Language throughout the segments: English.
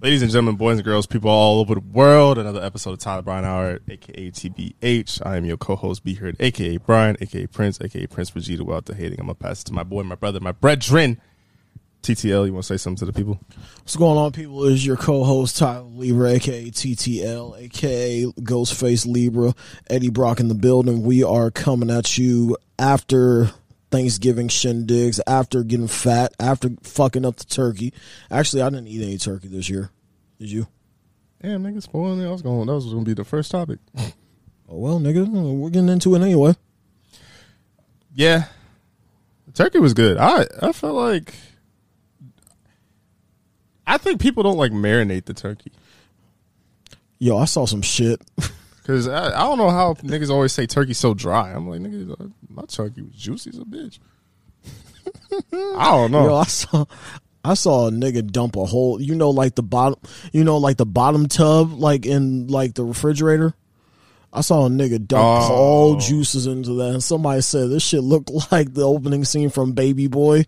Ladies and gentlemen, boys and girls, people all over the world, another episode of Tyler Brian Hour, aka TBH. I am your co-host, B Heard, aka Brian, aka Prince, aka Prince Vegeta. Without the hating, I'm gonna pass it to my boy, my brother, my brethren. TTL, you want to say something to the people? What's going on, people? Is your co-host Tyler Libra, aka TTL, aka Ghostface Libra, Eddie Brock in the building. We are coming at you after Thanksgiving shindigs, after getting fat, after fucking up the turkey. Actually, I didn't eat any turkey this year. Did you? Damn, nigga, spoiling it. I was going. That was going to be the first topic. Oh well, nigga, we're getting into it anyway. Yeah, the turkey was good. I I felt like I think people don't like marinate the turkey Yo, I saw some shit. because I, I don't know how niggas always say turkey's so dry. I'm like, nigga, uh, my turkey was juicy as a bitch. I don't know. Yo, I saw I saw a nigga dump a whole you know like the bottom you know like the bottom tub like in like the refrigerator. I saw a nigga dump Oh. all juices into that and somebody said this shit looked like the opening scene from Baby Boy.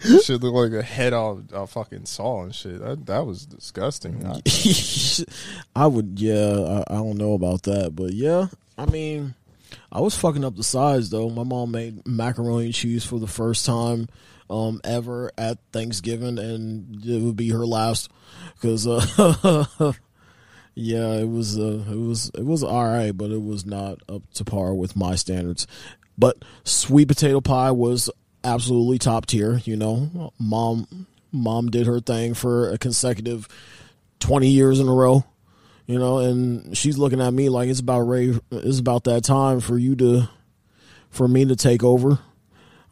Shit look like a head off a fucking saw and shit. That that was disgusting. I- I would yeah, I, I don't know about that, but yeah, I mean I was fucking up the sides though. My mom made macaroni and cheese for the first time um, ever at Thanksgiving, and it would be her last because, uh, yeah, it was uh, it was it was all right, but it was not up to par with my standards. But sweet potato pie was absolutely top tier. You know, mom mom did her thing for a consecutive twenty years in a row you know, and she's looking at me like it's about Ray. it's about that time for you to, for me to take over.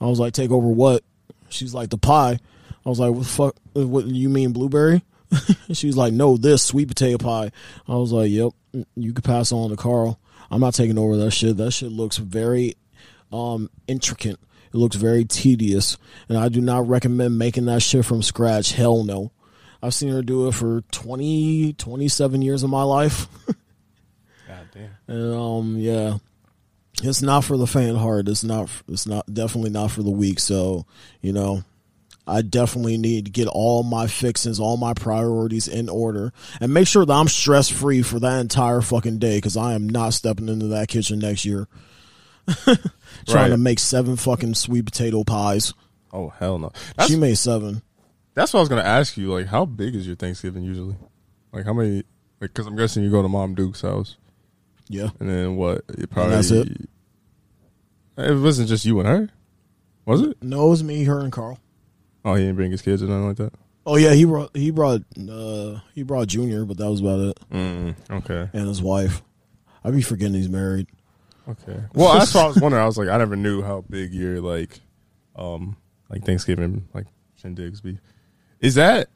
I was like, take over what? She's like the pie. I was like, what fuck? What you mean blueberry? She's like, no, this sweet potato pie. I was like, yep, you could pass on to Carl. I'm not taking over that shit. That shit looks very um intricate. It looks very tedious, and I do not recommend making that shit from scratch. Hell no. I've seen her do it for 20, 27 years of my life. God damn. And um, yeah, it's not for the faint heart. It's not. It's not definitely not for the weak. So you know, I definitely need to get all my fixings, all my priorities in order, and make sure that I'm stress free for that entire fucking day. Because I am not stepping into that kitchen next year. Trying to make seven fucking sweet potato pies. Oh hell no. That's, she made seven. that's what I was gonna ask you. Like, how big is your Thanksgiving usually? Like, how many? Like, because I'm guessing you go to Mom Duke's house, Yeah, and then what? It probably that's it? It wasn't just you and her, was it? no, it was me, her, and Carl. Oh, he didn't bring his kids or nothing like that. Oh yeah, he brought he brought uh he brought Junior, but that was about it, Mm, okay, and his wife. I be forgetting he's married. Okay. Well, that's what I was wondering. I was like, I never knew how big your like, um, like Thanksgiving like shindigs be. Is that?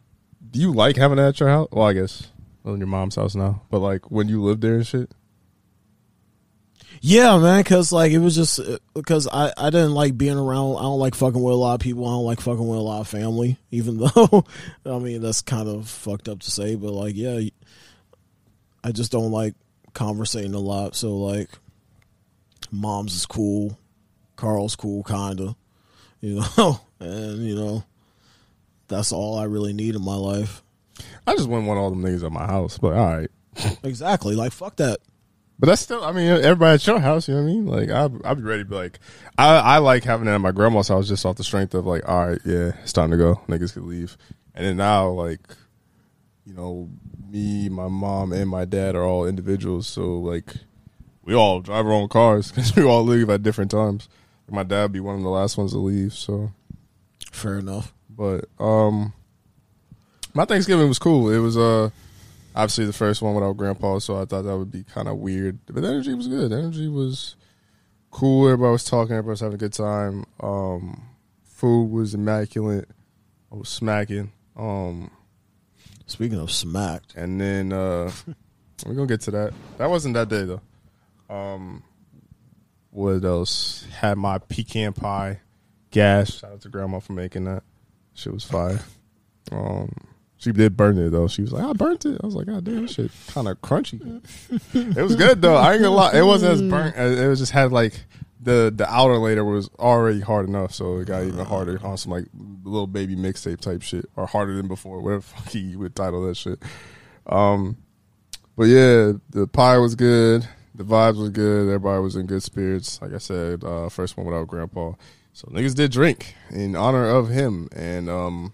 Do you like having that at your house? Well, I guess well, in your mom's house now, but like when you lived there and shit. Yeah, man, because like it was just because I I didn't like being around. I don't like fucking with a lot of people. I don't like fucking with a lot of family. Even though, I mean, that's kind of fucked up to say, but like, yeah, I just don't like conversating a lot. So like, mom's is cool, Carl's cool, kinda, you know, and you know, that's all I really need in my life. I just wouldn't want all them niggas at my house, but all right. Exactly, like fuck that. But that's still, I mean, everybody at your house, you know what I mean? Like, I'd, I'd be ready to be like, I, I like having it at my grandma's house just off the strength of like, all right, yeah, it's time to go. Niggas could leave. And then now, like, you know, me, my mom, and my dad are all individuals. So, like, we all drive our own cars because we all leave at different times. My dad would be one of the last ones to leave. So, Fair enough. but, um, my Thanksgiving was cool. It was, uh, obviously the first one without grandpa, so I thought that would be kind of weird. But the energy was good. The energy was cool. Everybody was talking. Everybody was having a good time. Um, food was immaculate. I was smacking. Um, Speaking of smacked, and then uh, we're gonna get to that. That wasn't that day though. Um, what else? Had my pecan pie. Gas. Shout out to grandma for making that. Shit was fire. Um, she did burn it though. She was like, "I burnt it." I was like, "God damn, this shit kind of crunchy." it was good though. I ain't gonna lie. It wasn't as burnt. As, it was just had like the the outer layer was already hard enough, so it got even harder on some like little baby mixtape type shit, or harder than before, whatever fuck he would title that shit. Um, but yeah, the pie was good, the vibes was good, everybody was in good spirits. Like I said, uh, first one without Grandpa, so niggas did drink in honor of him, and um,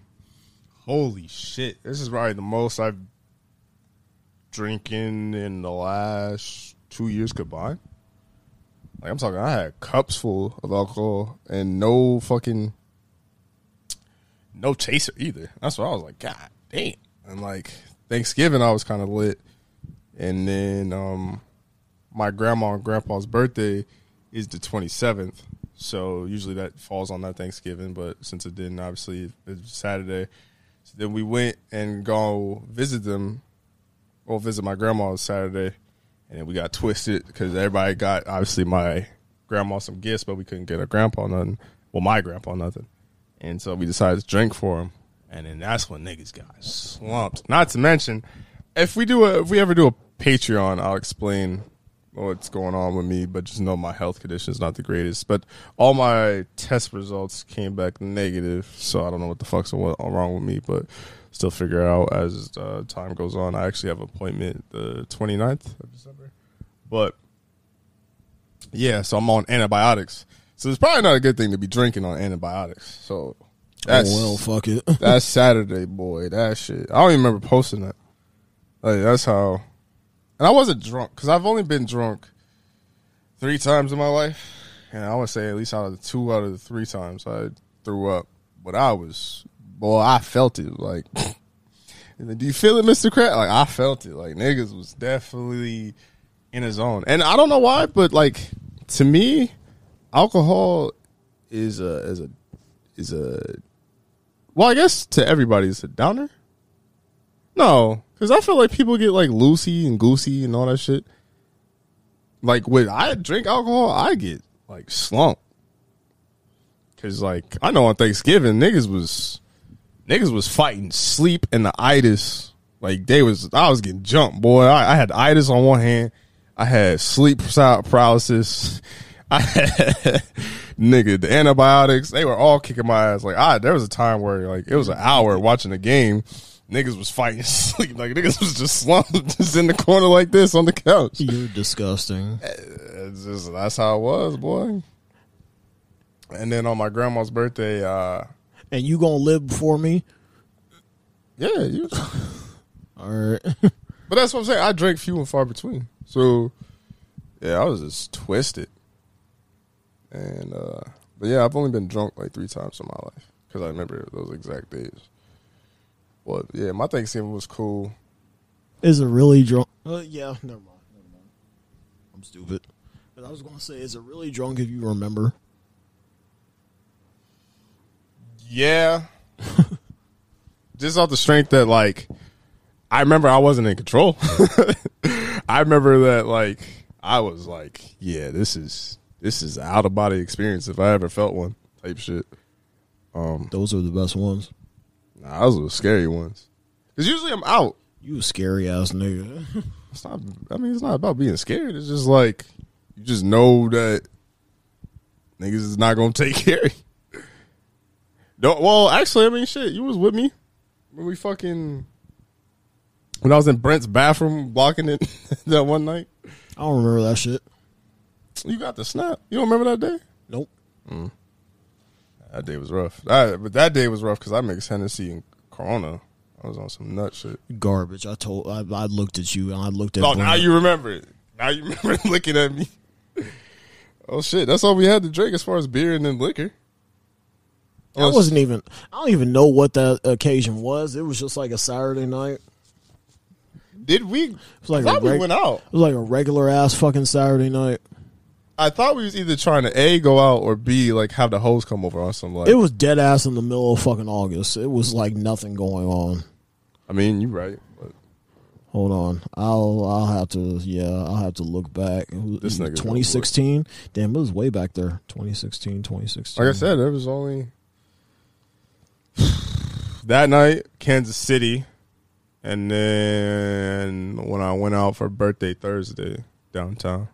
holy shit, this is probably the most I've drinking in the last two years combined. Like I'm talking, I had cups full of alcohol and no fucking no chaser either. That's what I was like, God damn. And like Thanksgiving, I was kind of lit, and then um my grandma and grandpa's birthday is the 27th, so usually that falls on that Thanksgiving. But since it didn't, obviously it's Saturday. So then we went and go visit them, or visit my grandma on Saturday and then we got twisted because everybody got obviously my grandma some gifts, but we couldn't get her grandpa nothing. Well, my grandpa nothing, and so we decided to drink for him, and then that's when niggas got slumped. Not to mention, if we do a, if we ever do a Patreon, I'll explain what's going on with me, but just know my health condition is not the greatest. But all my test results came back negative, so I don't know what the fuck's wrong with me, but still figure out as uh, time goes on. I actually have an appointment the 29th of December. But yeah, so I'm on antibiotics. So it's probably not a good thing to be drinking on antibiotics. So that's oh, well, fuck it. that's Saturday, boy. That shit. I don't even remember posting that. Like that's how. And I wasn't drunk because I've only been drunk three times in my life, and I would say at least out of the two out of the three times I threw up. But I was boy, I felt it. Like, do you feel it, Mister Crab? Like, I felt it. Like, niggas was definitely in his zone, and I don't know why, but like to me, alcohol is a is a is a well, I guess to everybody it's a downer. No, because I feel like people get like loosey and goosey and all that shit. Like when I drink alcohol, I get like slumped. Cause like I know on Thanksgiving niggas was niggas was fighting sleep and the itis. Like they was, I was getting jumped, boy. I, I had itis on one hand. I had sleep paralysis. I had nigga the antibiotics. They were all kicking my ass. Like I, there was a time where like it was an hour watching the game. Niggas was fighting sleep. Like niggas was just slumped, just in the corner like this on the couch. You're disgusting. Just that's how it was, boy. And then on my grandma's birthday, uh, and you gonna live before me? Yeah, you. All right. but that's what I'm saying. I drank few and far between. So, yeah, I was just twisted. And, uh, but yeah, I've only been drunk like three times in my life because I remember those exact days. But yeah, my Thanksgiving was cool. Is it really drunk? Uh, yeah, never mind. Never mind. I'm stupid. But I was gonna say, is it really drunk if you remember? Yeah. Just off the strength that like I remember I wasn't in control. I remember that like I was like, yeah, this is this is out of body experience if I ever felt one type shit. Um, those are the best ones. Nah, those the scary ones. Cause usually I'm out. You a scary ass nigga. it's not. I mean, it's not about being scared. It's just like you just know that niggas is not gonna take care of you. Don't, well, actually, I mean, shit, you was with me when we fucking when I was in Brent's bathroom blocking it that one night. I don't remember that shit. You got the snap. You don't remember that day? Nope. Mm. That day was rough. That, but that day was rough because I mixed Hennessy and Corona. I was on some nut shit. Garbage. I told. I, I looked at you and I looked at. Oh, now you remember it. Now you remember looking at me. oh shit! That's all we had to drink as far as beer and then liquor. I wasn't even. I don't even know what that occasion was. It was just like a Saturday night. Did we? It was like a thought we went out. It was like a regular ass fucking Saturday night. I thought we was either trying to a go out or b like have the hoes come over or some like. It was dead ass in the middle of fucking August. It was like nothing going on. I mean, you're right. But Hold on, I'll I'll have to yeah I'll have to look back. This nigga 2016. Damn, it was way back there. 2016, 2016. like I said, there was only that night Kansas City, and then when I went out for birthday Thursday downtown,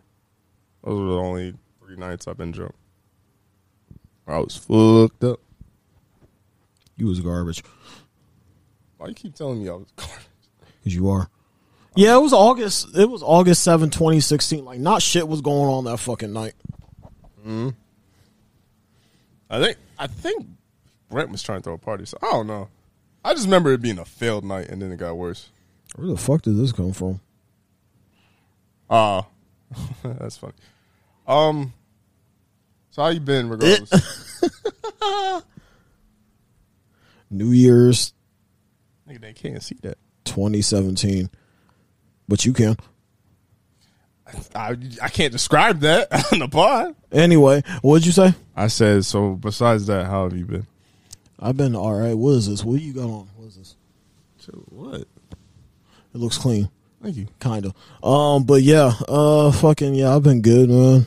those were the only three three nights I've been drunk. I was fucked up. You was garbage. Why you keep telling me I was garbage? Cause you are. Yeah, it was August. It was August 7, 2016. Like, not shit was going on that fucking night. Hmm. I think I think Brent was trying to throw a party. So I don't know. I just remember it being a failed night and then it got worse. Where the fuck did this come from? Ah, that's funny. Um, so how you been? Regardless, New Year's nigga, they can't see that. 2017. But you can. I I can't describe that on the pod. Anyway, what'd you say? I said so. Besides that, how have you been? I've been all right. What is this? What you got on? What is this? What? It looks clean. Thank you. kind of. Um, but yeah, uh, fucking yeah, I've been good, man.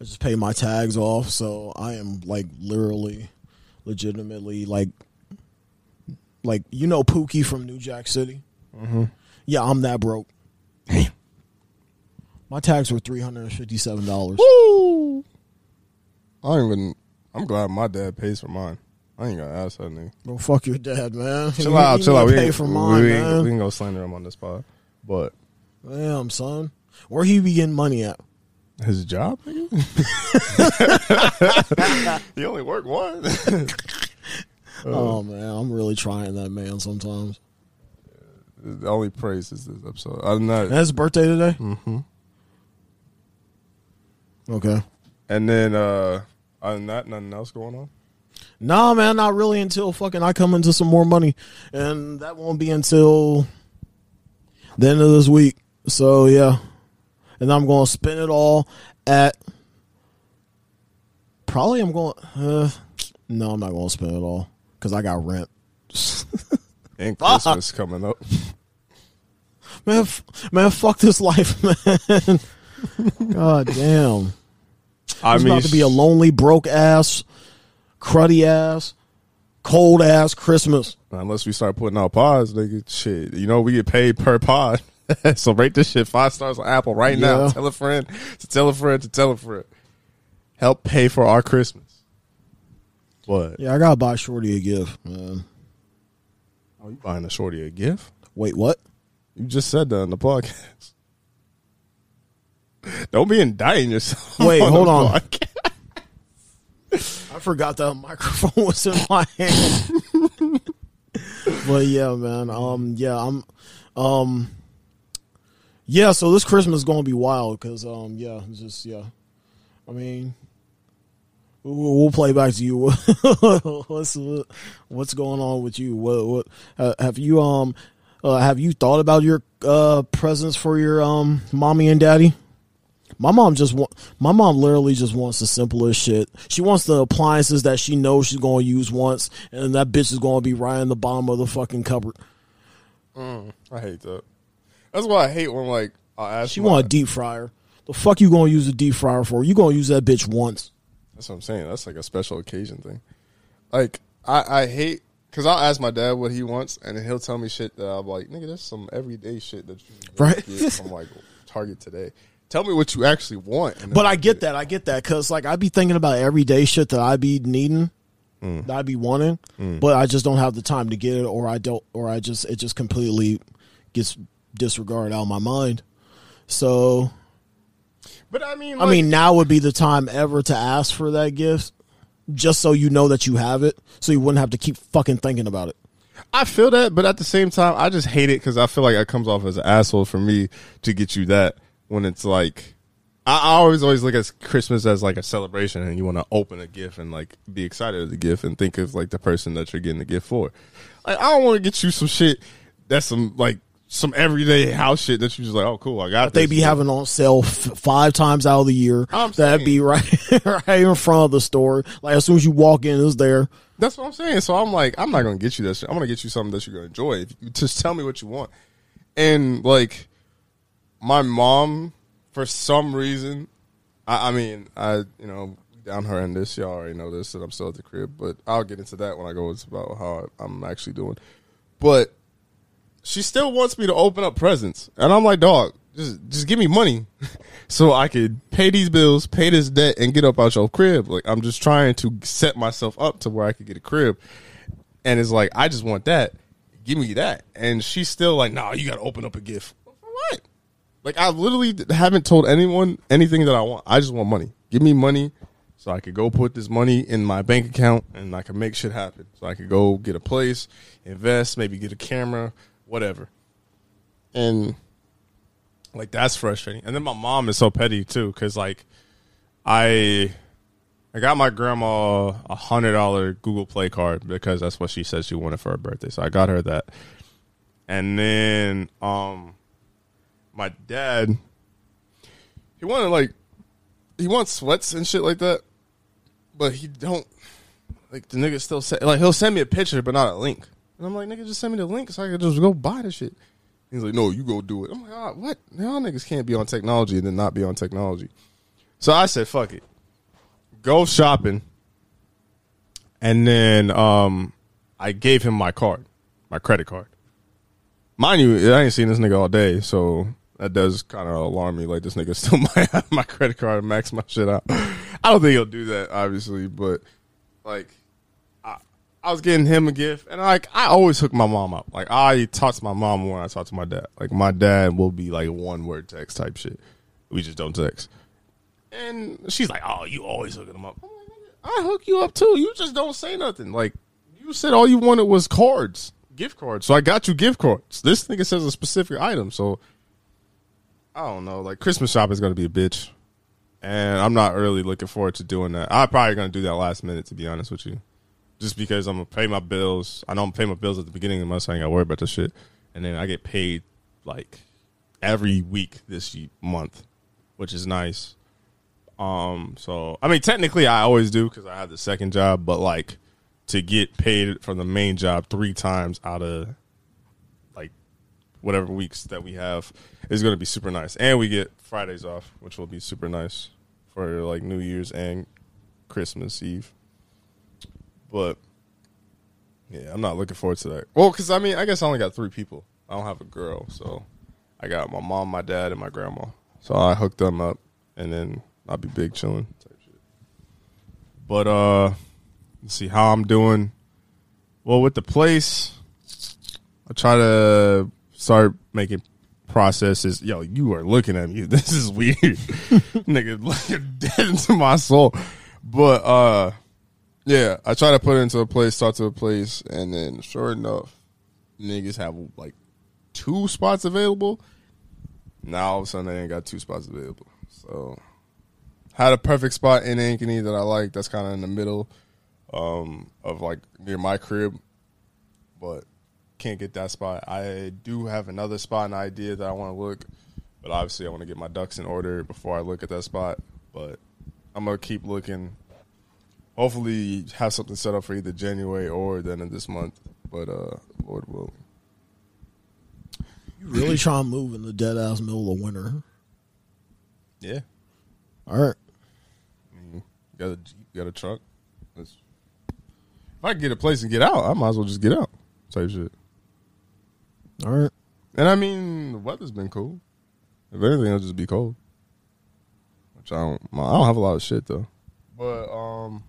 I just paid my tags off, so I am like literally, legitimately like, like you know Pookie from New Jack City. Mm-hmm. Yeah, I'm that broke. My tags were three hundred and fifty-seven dollars. I don't even. I'm glad my dad pays for mine. I ain't gonna ask that nigga. Well, fuck your dad, man. Chill You- out, you chill out. We Pay for mine, we, man. we ain't gonna slander him on this pod. But Damn, son. Where he be getting money at? his job, nigga. he only work one. Oh man, I'm really trying that man sometimes. the only praise is this episode. Than that, That's his birthday today. hmm Okay. and then uh other than that, nothing else going on. Nah, man, not really until fucking I come into some more money, and that won't be until the end of this week. So yeah, and I'm going to spend it all at. Probably I'm going. Uh, no, I'm not going to spend it all because I got rent. And. Christmas coming up. Man, f- man, fuck this life, man. God damn. I It's mean, about to be a lonely, broke ass, cruddy ass, cold ass Christmas. unless we start putting out pods, nigga. Shit, you know we get paid per pod. so rate this shit five stars on Apple right now. Tell a friend to tell a friend to tell a friend. Help pay for our Christmas. What? Yeah, I gotta buy Shorty a gift, man. Oh, you buying a shorty a gift? Wait, what? You just said that on the podcast. Don't be indicting yourself. Wait, the hold on. podcast. I forgot that microphone was in my hand. but yeah, man. Um, yeah, I'm, um, yeah. So this Christmas is gonna be wild because, um, yeah, just yeah. I mean, we'll, play back to you. what's what's going on with you? What what have you um uh, have you thought about your uh presents for your um mommy and daddy? My mom just want. My mom literally just wants the simplest shit. She wants the appliances that she knows she's going to use once, and that bitch is going to be right in the bottom of the fucking cupboard. Mm, I hate that. That's why I hate when like I ask. She my- want a deep fryer. The fuck you going to use a deep fryer for? You going to use that bitch once? That's what I'm saying. That's like a special occasion thing. Like I, I hate because I'll ask my dad what he wants, and then he'll tell me shit that I'm like, nigga, that's some everyday shit that you Right. get from like Target today. Tell me what you actually want. But I get that. I get that because like I'd be thinking about everyday shit that I'd be needing, mm. that I be wanting, mm. but I just don't have the time to get it, or I don't, or I just it just completely gets disregarded out of my mind. So But I mean, I mean, now would be the time ever to ask for that gift, just so you know that you have it, so you wouldn't have to keep fucking thinking about it. I feel that, but at the same time, I just hate it because I feel like it comes off as an asshole for me to get you that when it's like. I always always look at Christmas as like a celebration, and you want to open a gift and like be excited of the gift and think of like the person that you're getting the gift for. Like I don't want to get you some shit that's some like some everyday house shit that you just like, oh cool, I got. It. But they be having on sale f- five times out of the year. I'm That'd saying. be right, right in front of the store. Like as soon as you walk in, it's there. That's what I'm saying. So I'm like, I'm not gonna get you that shit. I'm gonna get you something that you're gonna enjoy. If you just tell me what you want. And like, my mom, for some reason, I, I mean, I you know down her end this. Y'all already know this, that I'm still at the crib, but I'll get into that when I go. It's about how I'm actually doing. But she still wants me to open up presents, and I'm like, dog, just just give me money so I could pay these bills, pay this debt, and get up out your crib. Like I'm just trying to set myself up to where I could get a crib. And it's like I just want that. Give me that. And she's still like, nah, you gotta open up a gift. Like I literally haven't told anyone anything that I want. I just want money. Give me money so I could go put this money in my bank account and I can make shit happen. So I could go get a place, invest, maybe get a camera, whatever. And like that's frustrating. And then my mom is so petty too, because like I I got my grandma a hundred dollar Google Play card because that's what she said she wanted for her birthday. So I got her that. And then um my dad he wanted like he wants sweats and shit like that. But he don't like the nigga still say like he'll send me a picture but not a link. And I'm like, nigga, just send me the link so I can just go buy the shit. He's like, no, you go do it. I'm like, ah, what? Y'all niggas can't be on technology and then not be on technology. So I said, fuck it. Go shopping. And then um, I gave him my card, my credit card. Mind you, I ain't seen this nigga all day, so that does kind of alarm me. Like, this nigga still might have my credit card and max my shit out. I don't think he'll do that, obviously, but like, I was getting him a gift, and like I always hook my mom up. Like I talk to my mom more than I talk to my dad. Like my dad will be like one word text type shit. We just don't text. And she's like, "Oh, you always hooking them up." I hook you up too. You just don't say nothing. Like you said, all you wanted was cards, gift cards. So I got you gift cards. This nigga says a specific item. So I don't know. Like Christmas shop is gonna be a bitch, and I'm not really looking forward to doing that. I'm probably gonna do that last minute, to be honest with you just because I'm gonna pay my bills. I I'm paying my bills at the beginning of the month, so I ain't gotta worry about this shit. And then I get paid like every week this month, which is nice. Um, so I mean, technically, I always do because I have the second job, but like to get paid from the main job three times out of whatever weeks that we have is going to be super nice, and we get Fridays off, which will be super nice for like New Year's and Christmas Eve. But yeah, I'm not looking forward to that. Well, because I mean, I guess I only got three people. I don't have a girl, so I got my mom, my dad, and my grandma. So I hooked them up, and then I'll be big chilling. But uh, let's see how I'm doing. Well, with the place, I try to start making processes. Yo, you are looking at me. This is weird, nigga. Looking dead into my soul. But uh yeah, I try to put it into a place, talk to a place, and then sure enough, niggas have like two spots available. Now all of a sudden they ain't got two spots available. So had a perfect spot in Ankeny that I like. That's kind of in the middle um, of like near my crib, but can't get that spot. I do have another spot and idea that I want to look, but obviously I want to get my ducks in order before I look at that spot. But I'm gonna keep looking hopefully have something set up for either January or the end of this month. But uh, Lord willing. You really trying to move in the dead ass middle of winter? Yeah. All right. you got a Jeep, got a truck. Let's, if I can get a place and get out, I might as well just get out. Type shit. All right. And I mean, the weather's been cool. If anything, it'll just be cold. Which I don't. I don't have a lot of shit though. But um,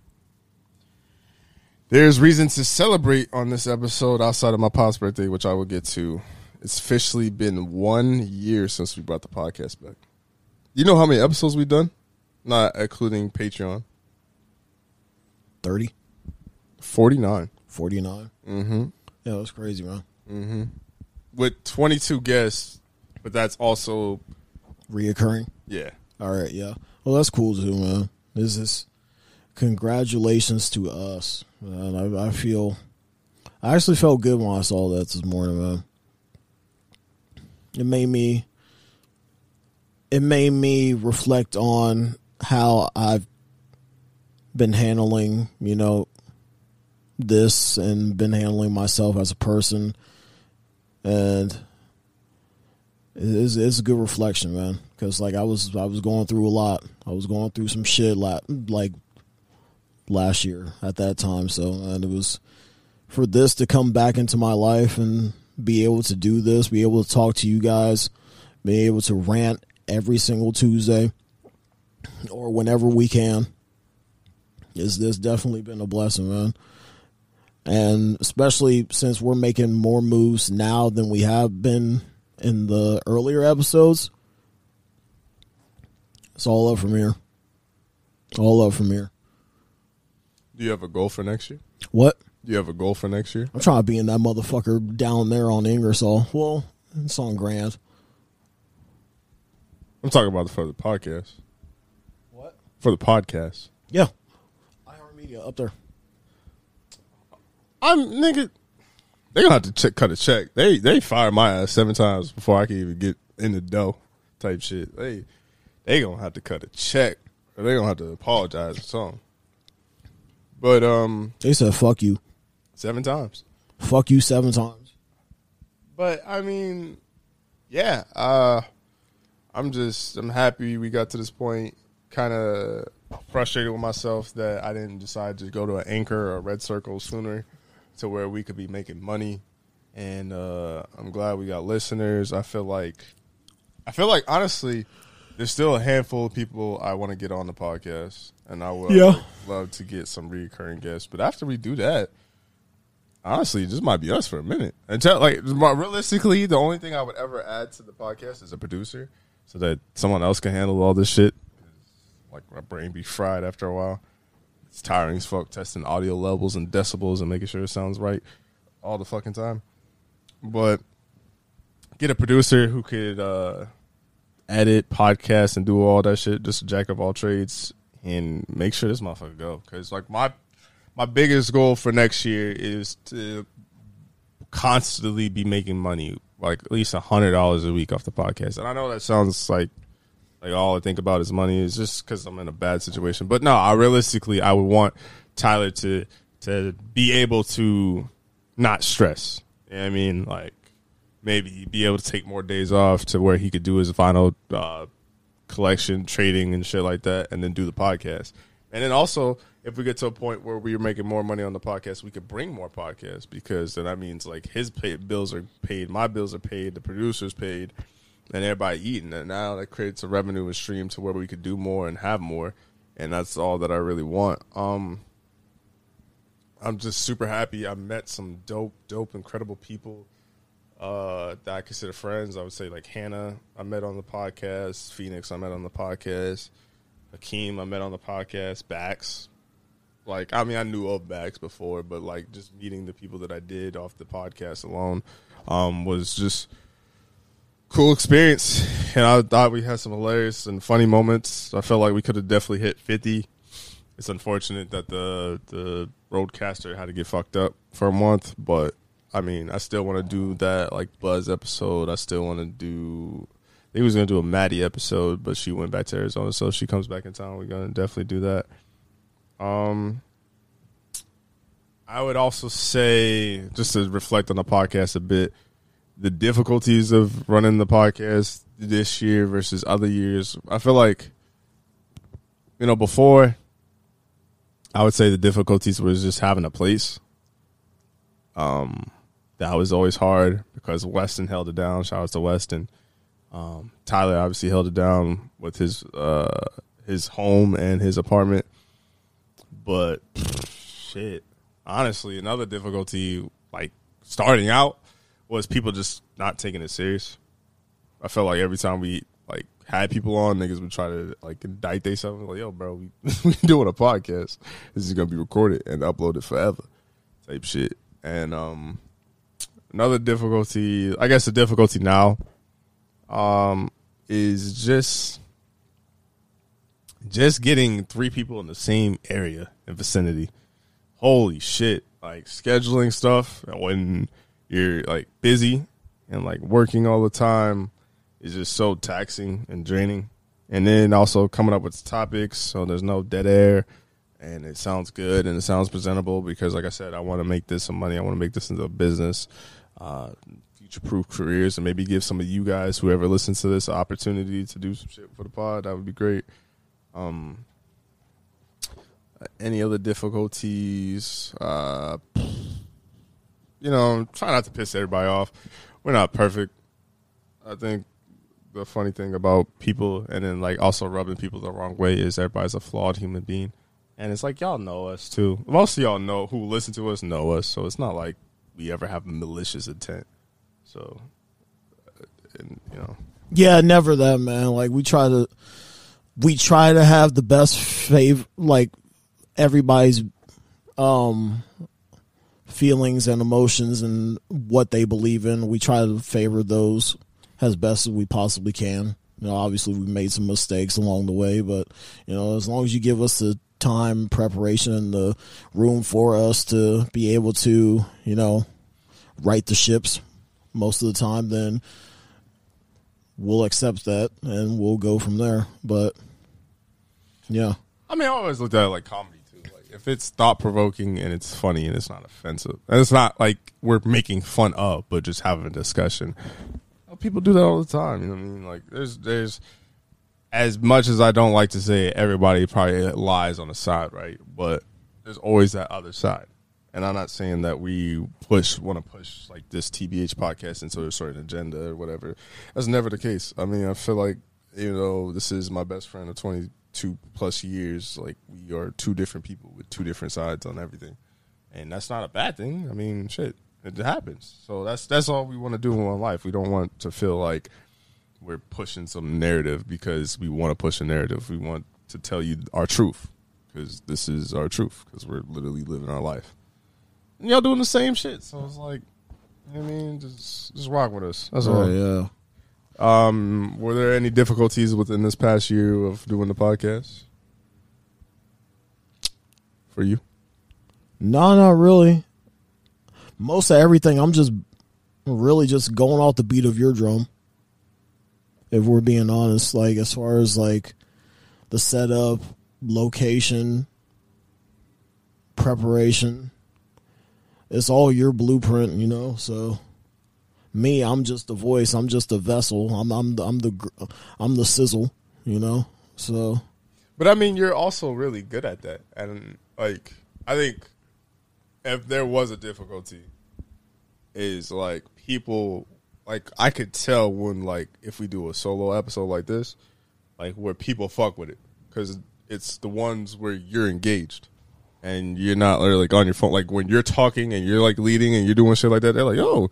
there's reason to celebrate on this episode outside of my pop's birthday, which I will get to. It's officially been one year since we brought the podcast back. You know how many episodes we've done? Not including Patreon. 30? 49. 49? Mm-hmm. Yeah, that's crazy, man. Mm-hmm. With 22 guests, but that's also... Reoccurring? Yeah. All right, yeah. Well, that's cool too, man. This is congratulations to us. Man, I, I feel, I actually felt good when I saw that this morning, man. It made me, it made me reflect on how I've been handling, you know, this and been handling myself as a person, and it's, it's a good reflection, man. Because like I was, I was going through a lot. I was going through some shit, like like last year at that time. So, and it was for this to come back into my life and be able to do this, be able to talk to you guys, be able to rant every single Tuesday or whenever we can is this definitely been a blessing, man. And especially since we're making more moves now than we have been in the earlier episodes. It's all up from here. All up from here. Do you have a goal for next year? What? Do you have a goal for next year? I'm trying to be in that motherfucker down there on Ingersoll. Well, it's on Grand. I'm talking about for the podcast. What? For the podcast. Yeah. iHeartMedia up there. I'm nigga. They gonna have to check, cut a check. They they fired my ass seven times before I could even get in the dough. Type shit. They they gonna have to cut a check, or they gonna have to apologize or something. But um, They said fuck you. seven times. Fuck you seven times. But I mean, yeah. Uh, I'm just I'm happy we got to this point. Kind of frustrated with myself that I didn't decide to go to an anchor or a RedCircle sooner, to where we could be making money. And uh, I'm glad we got listeners. I feel like, I feel like honestly, there's still a handful of people I want to get on the podcast, and I would Yeah. love to get some recurring guests. But after we do that, honestly, this might be us for a minute. Until like realistically, the only thing I would ever add to the podcast is a producer, so that someone else can handle all this shit. Like my brain be fried after a while. It's tiring as fuck testing audio levels and decibels and making sure it sounds right all the fucking time. But get a producer who could uh, edit, podcast, and do all that shit. Just jack of all trades and make sure this motherfucker go. Because like my my biggest goal for next year is to constantly be making money, like at least a hundred dollars a week off the podcast. And I know that sounds like like all I think about is money. Is just because I'm in a bad situation. But no, I realistically I would want Tyler to to be able to not stress. You know I mean, like maybe be able to take more days off to where he could do his final uh, collection, trading, and shit like that, and then do the podcast. And then also, if we get to a point where we're making more money on the podcast, we could bring more podcasts because then that means like his pay, bills are paid, my bills are paid, the producers paid, and everybody eating. And now that creates a revenue stream to where we could do more and have more. And that's all that I really want. Um, I'm just super happy. I met some dope, dope, incredible people uh, that I consider friends. I would say like Hannah, I met on the podcast. Phoenix, I met on the podcast. Hakeem, I met on the podcast. Bax, like I mean, I knew of Bax before, but like just meeting the people that I did off the podcast alone um, was just cool experience. And I thought we had some hilarious and funny moments. I felt like we could have definitely hit fifty. It's unfortunate that the the RODECaster had to get fucked up for a month, but I mean, I still want to do that like Buzz episode. I still want to do. He was gonna do a Maddie episode, but she went back to Arizona, so she comes back in town. We're gonna definitely do that. Um, I would also say, just to reflect on the podcast a bit, the difficulties of running the podcast this year versus other years. I feel like, you know, before, I would say the difficulties was just having a place. Um, that was always hard because Weston held it down. Shout out to Weston. Um, Tyler obviously held it down with his uh, his home and his apartment. But shit, honestly, another difficulty like starting out was people just not taking it serious. I felt like every time we like had people on, niggas would try to like indict they something Like, yo, bro, we we doing a podcast. This is gonna be recorded and uploaded forever, type shit. And um, another difficulty, I guess, the difficulty now, um, is just just getting three people in the same area and vicinity. Holy shit! Like scheduling stuff when you're like busy and like working all the time is just so taxing and draining. And then also coming up with topics so there's no dead air and it sounds good and it sounds presentable because like I said, I want to make this some money. I want to make this into a business, uh, future proof careers and maybe give some of you guys, whoever listens to this, opportunity to do some shit for the pod. That would be great. Um, any other difficulties? Uh, you know, try not to piss everybody off. We're not perfect. I think the funny thing about people, and then like also rubbing people the wrong way is everybody's a flawed human being, and it's like y'all know us too. Most of y'all know who listen to us know us, so it's not like we ever have malicious intent. So, uh, and, you know, Yeah, never that, man. Like we try to, we try to have the best favor, like everybody's, um, feelings and emotions and what they believe in. We try to favor those as best as we possibly can. You know, obviously we made some mistakes along the way, but you know, as long as you give us the time, preparation, and the room for us to be able to, you know, right the ships most of the time, then we'll accept that and we'll go from there. But yeah, I mean, I always looked at it like comedy if it's thought provoking and it's funny and it's not offensive, and it's not like we're making fun of, but just having a discussion. Well, People do that all the time. You know what I mean? Like there's there's as much as I don't like to say it, everybody probably lies on the side, right? But there's always that other side. And I'm not saying that we push want to push like this TBH podcast into a certain agenda or whatever. That's never the case. I mean, I feel like you know this is my best friend of 22 plus years. Like we are two different people with two different sides on everything, and that's not a bad thing. I mean, shit, it happens. So that's that's all we want to do in life. We don't want to feel like we're pushing some narrative because we want to push a narrative. We want to tell you our truth because this is our truth because we're literally living our life. And y'all doing the same shit. So it's like, you know what I mean, just just rock with us. That's all. yeah. Um, were there any difficulties within this past year of doing the podcast for you? No, not really. Most of everything, I'm just really just going off the beat of your drum. If we're being honest, like as far as like the setup, location, preparation, it's all your blueprint, you know. So me, I'm just the voice. I'm just a vessel. I'm I'm the, I'm the I'm the sizzle, you know. So But I mean, you're also really good at that, and like I think if there was a difficulty, is like people like I could tell when like if we do a solo episode like this, like where people fuck with it because it's the ones where you're engaged and you're not like on your phone. Like when you're talking and you're like leading and you're doing shit like that, they're like, oh.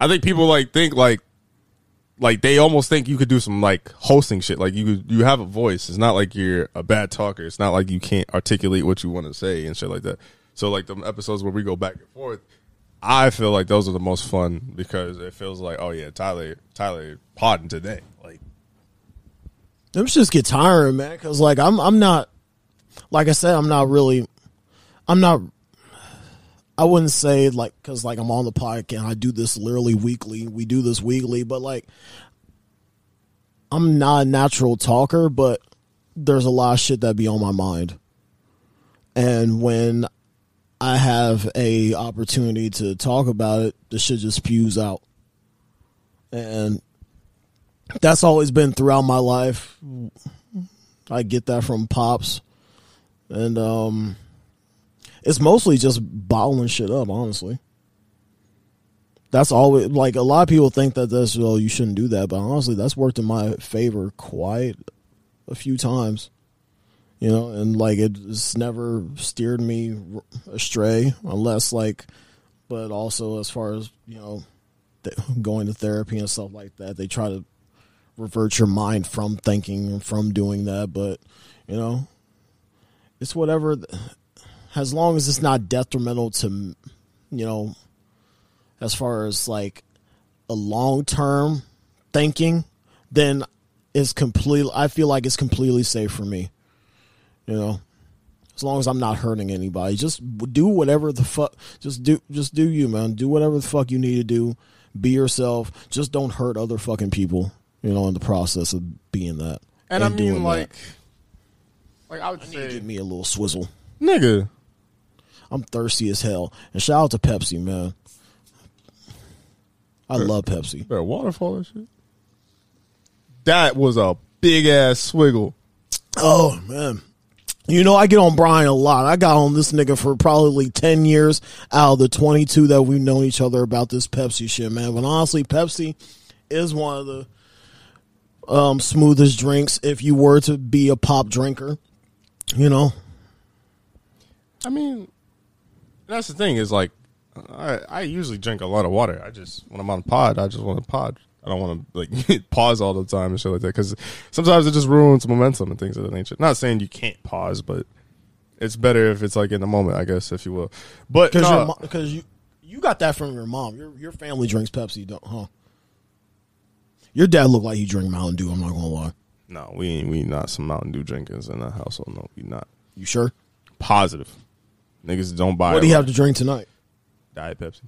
I think people like think like like they almost think you could do some like hosting shit. Like you you have a voice. It's not like you're a bad talker. It's not like you can't articulate what you want to say and shit like that. So like the episodes where we go back and forth, I feel like those are the most fun because it feels like oh yeah, Tyler Tyler podding today. Like them just get tiring, man. Because like I'm I'm not like I said, I'm not really, I'm not. I wouldn't say like because like I'm on the podcast. I do this literally weekly. We do this weekly, but like I'm not a natural talker, but there's a lot of shit that be on my mind. And when I have a opportunity to talk about it, the shit just spews out. And that's always been throughout my life. I get that from pops. And um it's mostly just bottling shit up, honestly. That's always like a lot of people think that that's well, you shouldn't do that, but honestly, that's worked in my favor quite a few times. You know, and like it's never steered me astray, unless like, but also as far as you know, going to therapy and stuff like that, they try to revert your mind from thinking and from doing that. But you know, it's whatever as long as it's not detrimental to you know as far as like a long term thinking then it's completely i feel like it's completely safe for me you know? As long as i'm not hurting anybody. Just do whatever the fuck just do just do you man. Do whatever the fuck you need to do. Be yourself. Just don't hurt other fucking people you know in the process of being that and, I doing mean that. like like I would I say get me a little swizzle. Nigga. I'm thirsty as hell. And shout out to Pepsi, man. I love Pepsi. Better waterfall and shit. That was a big ass swiggle. Oh man. You know, I get on Brian a lot. I got on this nigga for probably 10 years out of the 22 that we've known each other about this Pepsi shit, man. But honestly, Pepsi is one of the um, smoothest drinks if you were to be a pop drinker. You know, I mean, that's the thing is like, I I usually drink a lot of water. I just when I'm on pod, I just want to pod. I don't want to like pause all the time and shit like that because sometimes it just ruins momentum and things of that nature. Not saying you can't pause, but it's better if it's like in the moment, I guess, if you will. But because no, you you got that from your mom. Your your family drinks Pepsi, don't huh? Your dad looked like he drank Mountain Dew. I'm not gonna lie. no, we ain't we not some Mountain Dew drinkers in that household. No, we not You sure? positive. Niggas don't buy. What do you have to drink tonight? Diet Pepsi.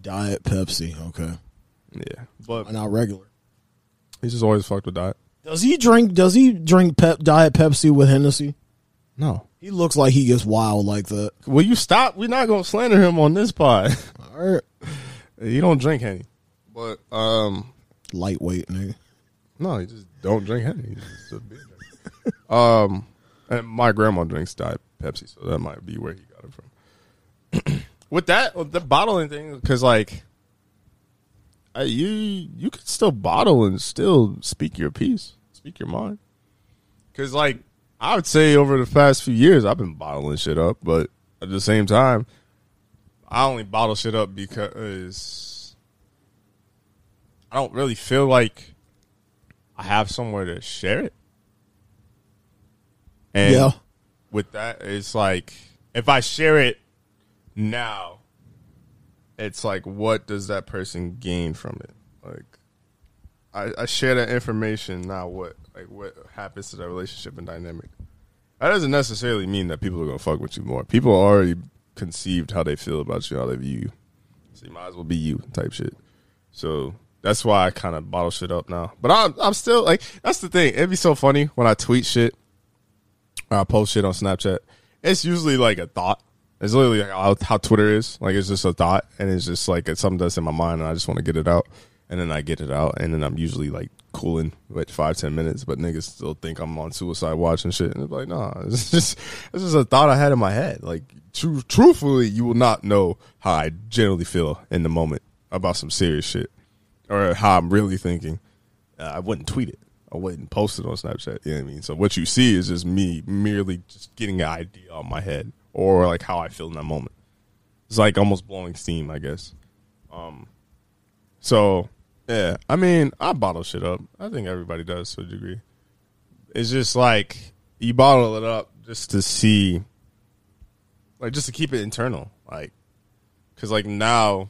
Diet Pepsi. Okay, Yeah, but not regular? he's just always fucked with diet. Does he drink? Does he drink pep, Diet Pepsi with Hennessy? No. He looks like he gets wild like that. Will you stop? We're not gonna slander him on this pod. All right, he don't drink Henny, but um, lightweight nigga. no, you just don't drink Henny. He's just a um, and my grandma drinks Diet Pepsi, so that might be where he got it from. with that, with the bottling thing, because like, I, you you could still bottle and still speak your piece, speak your mind. Because like, I would say over the past few years, I've been bottling shit up, but at the same time, I only bottle shit up because I don't really feel like I have somewhere to share it. And Yeah. With that, it's like if I share it now, it's like what does that person gain from it? Like I, I share that information now what like what happens to that relationship and dynamic. That doesn't necessarily mean that people are gonna fuck with you more. People already conceived how they feel about you, how they view you. So you might as well be you type shit. So that's why I kind of bottle shit up now. But I'm I'm still like that's the thing. It'd be so funny when I tweet shit, or I post shit on Snapchat. It's usually like a thought. It's literally like how, how Twitter is. Like it's just a thought, and it's just like it's something that's in my mind, and I just want to get it out. And then I get it out, and then I'm usually like cooling with five ten minutes, but niggas still think I'm on suicide watch and shit. And it's like, nah, it's just it's just a thought I had in my head. Like, tru- truthfully, you will not know how I generally feel in the moment about some serious shit, or how I'm really thinking. Uh, I wouldn't tweet it. I wouldn't post it on Snapchat. You know what I mean? So what you see is just me merely just getting an idea on my head, or like how I feel in that moment. It's like almost blowing steam, I guess. Um, so yeah, I mean, I bottle shit up. I think everybody does to a degree. It's just like you bottle it up just to see, like, just to keep it internal, like, because like now,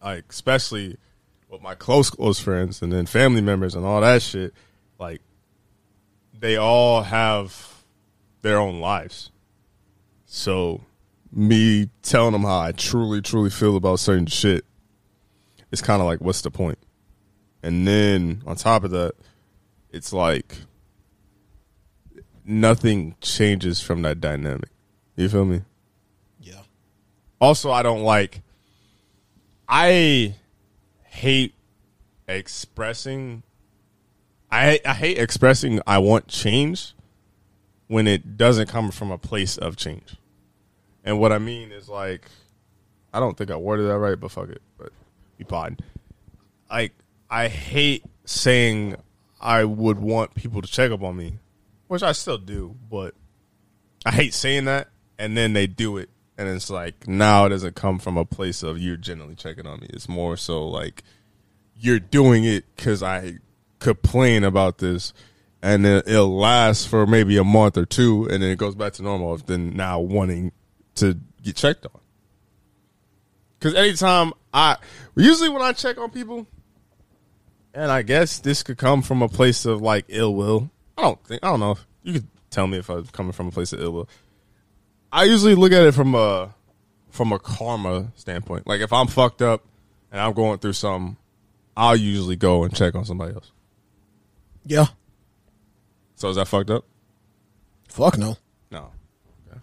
like especially with my close close friends and then family members and all that shit, like, they all have their own lives. So me telling them how I truly, truly feel about certain shit, it's kind of like, what's the point? And then on top of that, it's like nothing changes from that dynamic. You feel me? Yeah. Also, I don't like. I hate expressing. I I hate expressing I want change when it doesn't come from a place of change. And what I mean is like, I don't think I worded that right, but fuck it. But be pod. Like I hate saying I would want people to check up on me, which I still do, but I hate saying that, and then they do it, and it's like now it doesn't come from a place of you're generally checking on me. It's more so like you're doing it because I complain about this, and then it'll last for maybe a month or two, and then it goes back to normal. Then now wanting to get checked on. Because anytime I usually when I check on people, and I guess this could come from a place of like ill will. I don't think I don't know. You could tell me if I'm coming from a place of ill will. I usually look at it from a from a karma standpoint. Like if I'm fucked up and I'm going through something, I'll usually go and check on somebody else. Yeah. So is that fucked up? Fuck no. No. Okay.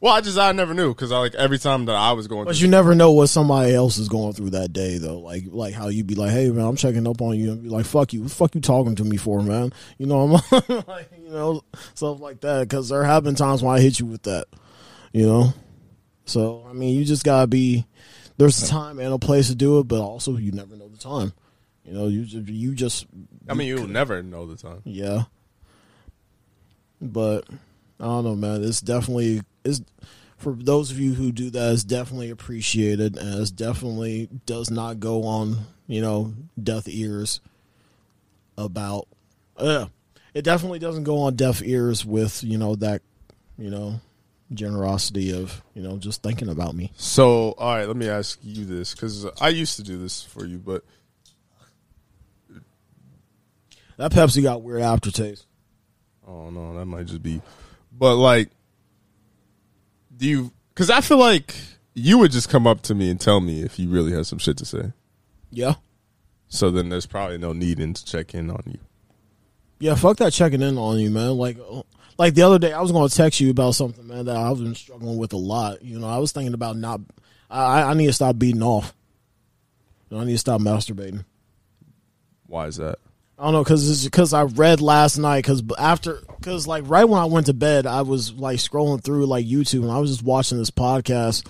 Well, I just I never knew because I like every time that I was going. But through, you never know what somebody else is going through that day, though. Like, like how you'd be like, "Hey, man, I'm checking up on you," and be like, "Fuck you, what the fuck you talking to me for, man?" You know, I'm like, you know, stuff like that. Because there have been times when I hit you with that, you know. So I mean, you just gotta be. There's a time and a place to do it, but also you never know the time. You know, you ju- you just I mean, you'll never know the time. yeah. But I don't know, man. It's definitely is for those of you who do that. It's definitely appreciated, and it's definitely does not go on you know deaf ears about. Uh, it definitely doesn't go on deaf ears with you know that you know generosity of you know just thinking about me. So, all right, let me ask you this because I used to do this for you, but That Pepsi got weird aftertaste. oh no, that might just be. But like, do you? Because I feel like you would just come up to me and tell me if you really had some shit to say. Yeah. So then there's probably no need in to check in on you. Yeah, fuck that checking in on you, man. Like, uh, like the other day, I was going to text you about something, man, that I've been struggling with a lot. You know, I was thinking about not. I, I need to stop beating off. You know, I need to stop masturbating. Why is that? I don't know, cause because I read last night, cause after, cause like right when I went to bed, I was like scrolling through like YouTube, and I was just watching this podcast,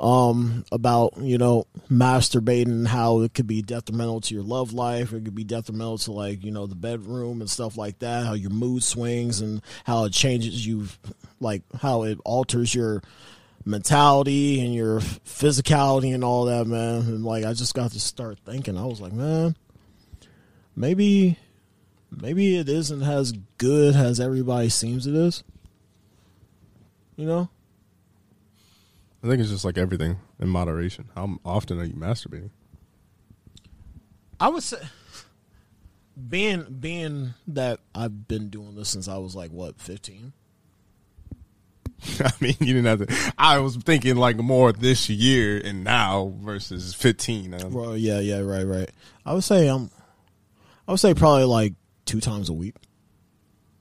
um, about you know masturbating, and how it could be detrimental to your love life, it could be detrimental to like you know the bedroom and stuff like that, how your mood swings and how it changes you, like how it alters your mentality and your physicality and all that, man. And like I just got to start thinking, I was like, man maybe maybe it isn't as good as everybody seems it is. You know? I think it's just like everything in moderation. How often are you masturbating? I would say being being that I've been doing this since I was like what, 15? I mean, you didn't have to. I was thinking like more this year and now versus 15. Um, Well, yeah, yeah, right, right. I would say um I would say probably like two times a week.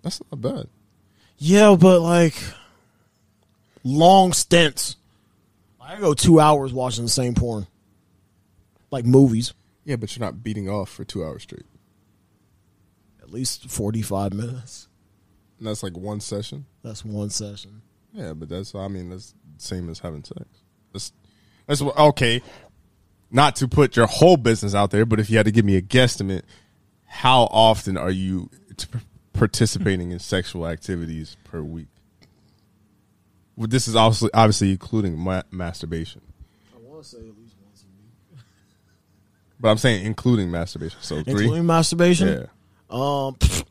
That's not bad. Yeah, but like long stints. I go 2 hours watching the same porn. Like movies. Yeah, but you're not beating off for two hours straight. At least 45 minutes. And that's like one session. That's one session. Yeah, but that's I mean that's the same as having sex. That's that's what okay. Not to put your whole business out there, but if you had to give me a guesstimate, how often are you participating in sexual activities per week? Well, this is obviously obviously including ma- masturbation, I want to say at least once a week. but I'm saying including masturbation. So three, Including masturbation? yeah. Um, pfft,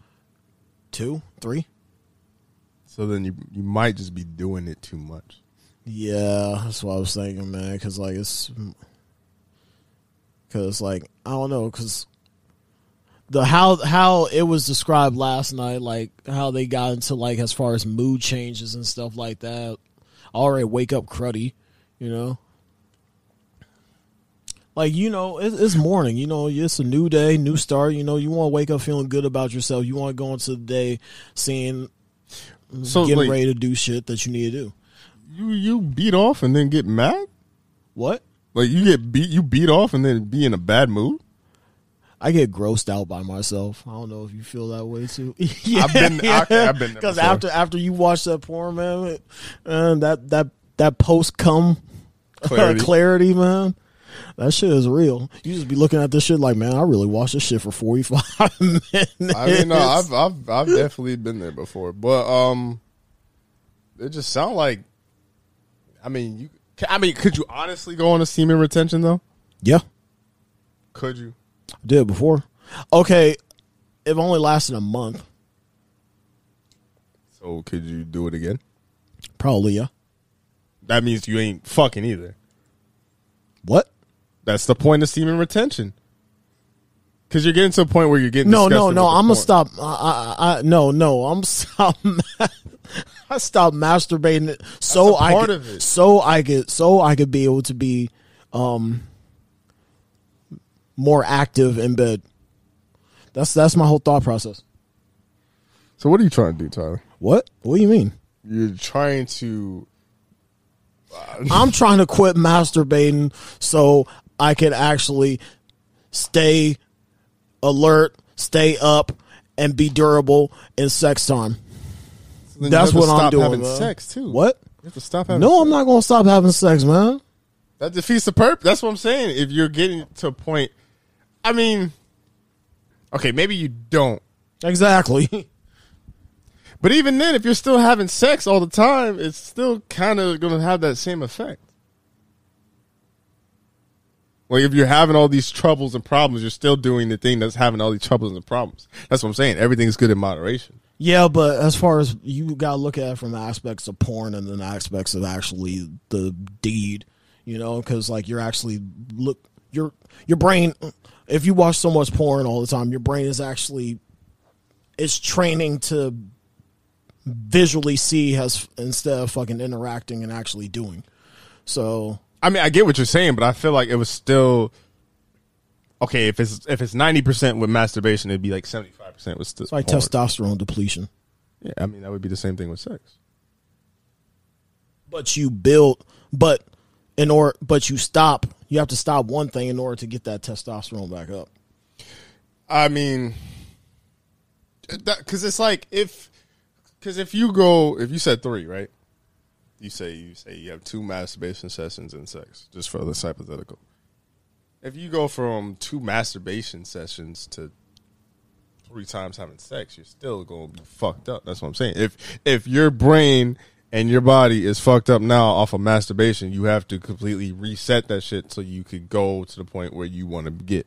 two, three. So then you you might just be doing it too much. Yeah, that's what I was thinking, man. Because like it's, because like I don't know, because the how how it was described last night, like how they got into like as far as mood changes and stuff like that. I already wake up cruddy, you know. Like you know, it's, it's morning. You know, it's a new day, new start. You know, you want to wake up feeling good about yourself. You want to go into the day seeing, So getting like, ready to do shit that you need to do. you you beat off and then get mad. What? Like you get beat, you beat off and then be in a bad mood. I get grossed out by myself. I don't know if you feel that way too. I've been- I- I've been because after after you watch that porn, man, and that that that post come Clarity. clarity, man, that shit is real. You just be looking at this shit like, man, I really watched this shit for forty five minutes. I mean, no, I've I've I've definitely been there before, but um, it just sound like. I mean, you. I mean, could you honestly go on a semen retention though? yeah, Could you? I did before. Okay, it only lasted a month. So could you do it again? Probably yeah. That means you ain't fucking either. What? That's the point of semen retention. Because you're getting to a point where you're getting No, no, no. I'm gonna stop. I, I, I, no, no. I'm stop. I stopped masturbating it so I could, so I could, so I could be able to be, um, more active in bed. That's that's my whole thought process. So what are you trying to do, Tyler? What? What do you mean? You're trying to. I'm trying to quit masturbating so I can actually stay alert, stay up, and be durable in sex time. then you That's have to what I'm doing. Having man. sex too. What? You have to stop having. No, I'm not gonna stop having sex, man. That defeats the purpose. That's what I'm saying. If you're getting to a point, I mean, Okay, maybe you don't. Exactly. But even then, if you're still having sex all the time, it's still kind of going to have that same effect. Like if you're having all these troubles and problems, you're still doing the thing that's having all these troubles and problems. That's what I'm saying. Everything's good in moderation. Yeah, but as far as you gotta look at it from the aspects of porn and then aspects of actually the deed, you know, because like you're actually look your your brain. If you watch so much porn all the time, your brain is actually it's training to visually see has instead of fucking interacting and actually doing. So I mean, I get what you're saying, but I feel like it was still okay. If it's if it's ninety percent with masturbation, it'd be like seventy five percent with still. it's like porn. testosterone depletion. Yeah, I mean that would be the same thing with sex. But you build, but in or but you stop. You have to stop one thing in order to get that testosterone back up. I mean, because it's like if because if you go if you said three right, you say you say you have two masturbation sessions and sex just for this hypothetical. If you go from two masturbation sessions to three times having sex, you're still going to be fucked up. That's what I'm saying. If if your brain and your body is fucked up now off of masturbation, you have to completely reset that shit so you could go to the point where you want to get.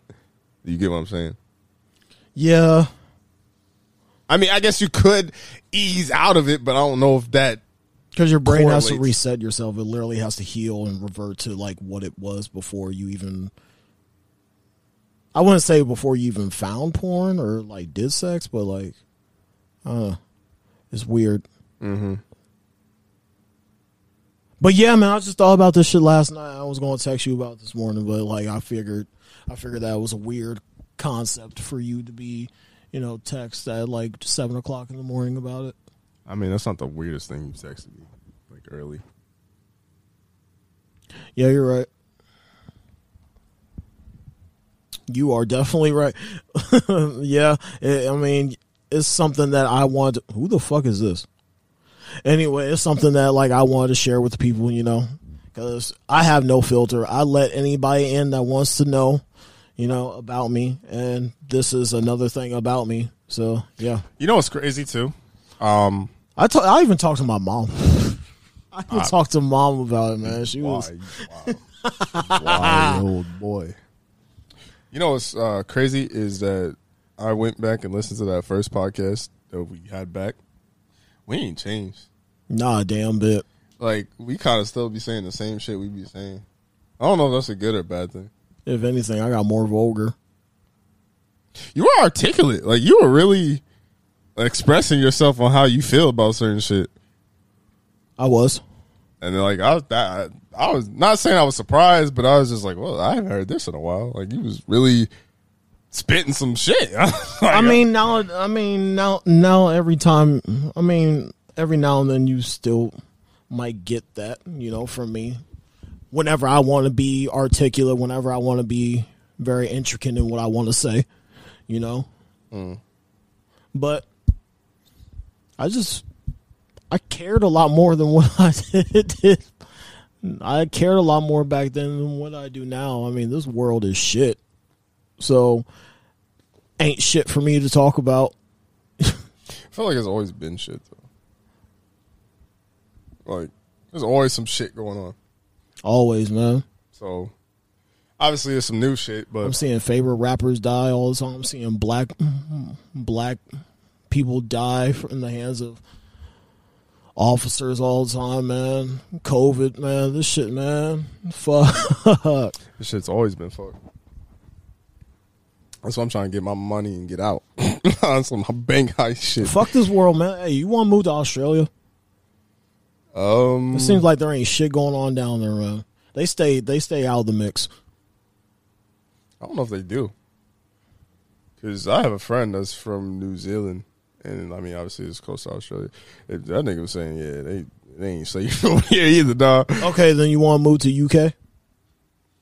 You get what I'm saying? Yeah, I mean, I guess you could ease out of it, but I don't know if that. because your brain has to reset yourself. It literally has to heal and revert to like what it was before you even. I wouldn't say before you even found porn or like did sex, but like, uh, it's weird. Mm-hmm. But yeah, man, I just thought about this shit last night. I was going to text you about this morning, but like, I figured, I figured that was a weird concept for you to be, you know, text at like seven o'clock in the morning about it. I mean, that's not the weirdest thing you've texted me like early. Yeah, you're right. You are definitely right. yeah, I I mean, it's something that I want. To, who the fuck is this? Anyway, it's something that like I wanted to share with people, you know, because I have no filter. I let anybody in that wants to know, you know, about me, and this is another thing about me. So yeah, You know what's crazy too? Um, I I even talked to my mom. I even talked to mom about it, man. She was why, why, old boy. You know what's uh, crazy is that I went back and listened to that first podcast that we had back. We ain't changed. nah, damn bit. Like we kind of still be saying the same shit we be saying. I don't know if that's a good or bad thing. If anything, I got more vulgar. You were articulate. Like you were really expressing yourself on how you feel about certain shit. I was. And then, like I was that I was not saying I was surprised, but I was just like, well, I haven't heard this in a while. Like you was really spitting some shit. Like, I uh, mean, now, I mean, now, now, every time, I mean, every now and then, you still might get that, you know, from me. Whenever I want to be articulate, whenever I want to be very intricate in what I want to say, you know. Mm. But I just, I cared a lot more than what I did. I cared a lot more back then than what I do now. I mean, this world is shit. So, ain't shit for me to talk about. I feel like it's always been shit though. Like there's always some shit going on. Always, man. So obviously there's some new shit, but I'm seeing favorite rappers die all the time. I'm seeing black black people die in the hands of officers all the time, man. COVID, man. This shit, man. Fuck. this shit's always been fucked. That's why I'm trying to get my money and get out on some bank high shit. Fuck this world, man. Hey, you want to move to Australia? Um, It seems like there ain't shit going on down there, man. They stay they stay out of the mix. I don't know if they do. Because I have a friend that's from New Zealand, and I mean, obviously it's close to Australia. That nigga was saying, yeah, they they ain't safe over here either, dog. Okay, then you want to move to UK?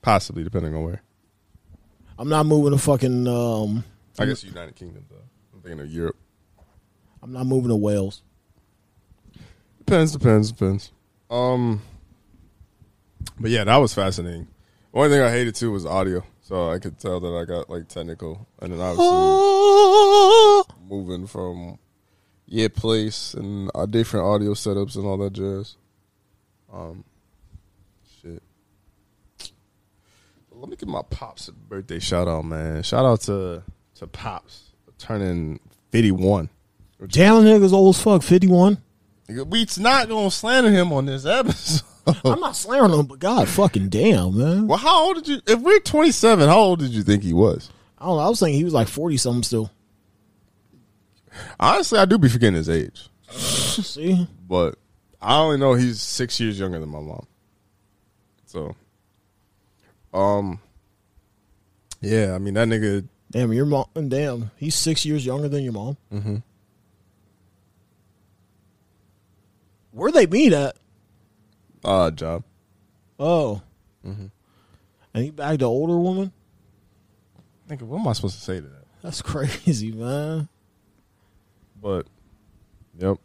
Possibly, depending on where. I'm not moving to fucking um I guess United Kingdom, though. I'm thinking of Europe. I'm not moving to Wales. Depends, depends, depends. Um, but yeah, that was fascinating. Only thing I hated too was audio. so I could tell that I got like technical, and then obviously moving from yeah place and uh, different audio setups and all that jazz. Um, shit. Let me give my pops a birthday shout out, man. Shout out to to pops turning fifty one. Damn, nigga's old as fuck. Fifty one. We's not gonna slander him on this episode. I'm not slandering him, but God fucking damn, man. Well, how old did you? If we're 27, how old did you think he was? I don't know. I was thinking he was like forty something still. Honestly, I do be forgetting his age, See, but I only know he's six years younger than my mom. So, um, yeah, I mean that nigga. damn, your mom. Damn, he's six years younger than your mom. Mm-hmm. Where they meet at? Uh, job. Oh, Mhm. and he bagged an older woman. Nigga, what am I supposed to say to that? That's crazy, man. But, yep,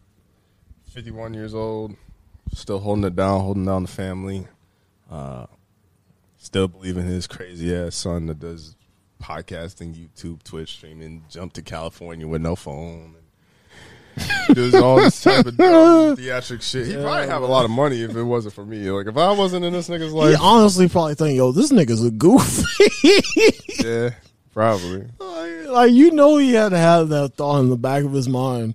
fifty-one years old, still holding it down, holding down the family. Uh, still believing his crazy ass son that does podcasting, YouTube, Twitch streaming, jumped to California with no phone. And does all this type of dumb theatric shit. He'd probably have a lot of money if it wasn't for me. Like if I wasn't in this nigga's life, He honestly probably think, yo, this nigga's a goof. yeah, probably. like, like, you know, he had to have that thought in the back of his mind.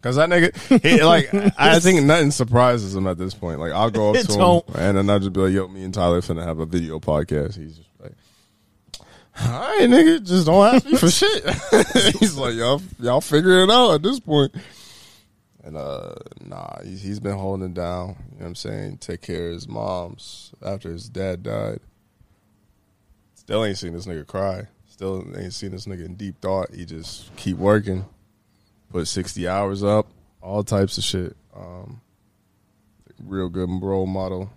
Cause that nigga, he, like, I think nothing surprises him at this point. Like, I'll go up to him and then I'll just be like, "Yo, me and Tyler finna have a video podcast." He's just like, "All right, nigga, just don't ask me for shit." he's like, "Y'all, y'all figure it out at this point." And uh, nah, he's, he's been holding it down. You know what I'm saying? Take care of his moms after his dad died. Still ain't seen this nigga cry. Still ain't seen this nigga in deep thought. He just keep working put 60 hours up, all types of shit. Um, real good role model.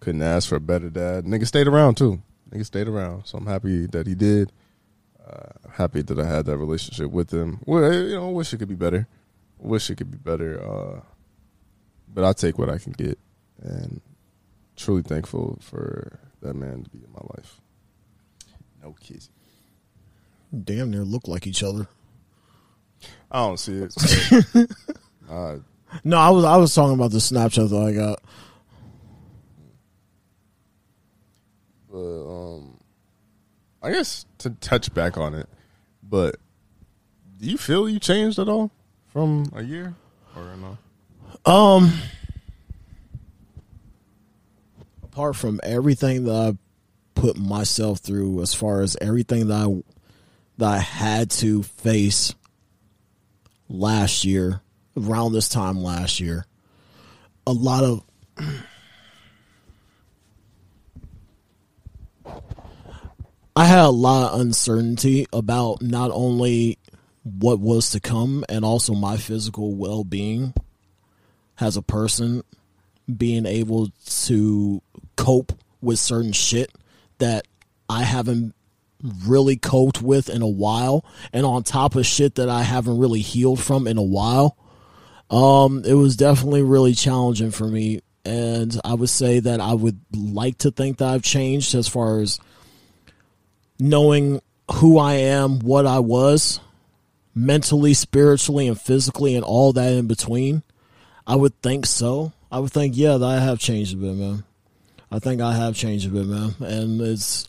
Couldn't ask for a better dad. Nigga stayed around too. Nigga stayed around. So I'm happy that he did. Uh, happy that I had that relationship with him. Well, you know, wish it could be better. Wish it could be better. Uh, but I take what I can get, and truly thankful for that man to be in my life. No kids. Damn near look like each other. I don't see it. so, uh, No, I was I was talking about the Snapchat that I got. But um, I guess to touch back on it, but do you feel you changed at all from a year or no? Um, apart from everything that I put myself through, as far as everything that I that I had to face last year, around this time last year, a lot of I had a lot of uncertainty about not only what was to come and also my physical well being as a person being able to cope with certain shit that I haven't really coped with in a while and on top of shit that I haven't really healed from in a while um it was definitely really challenging for me and I would say that I would like to think that I've changed as far as knowing who I am, what I was mentally, spiritually and physically and all that in between. I would think so. I would think, yeah, that I have changed a bit, man. I think I have changed a bit, man. And it's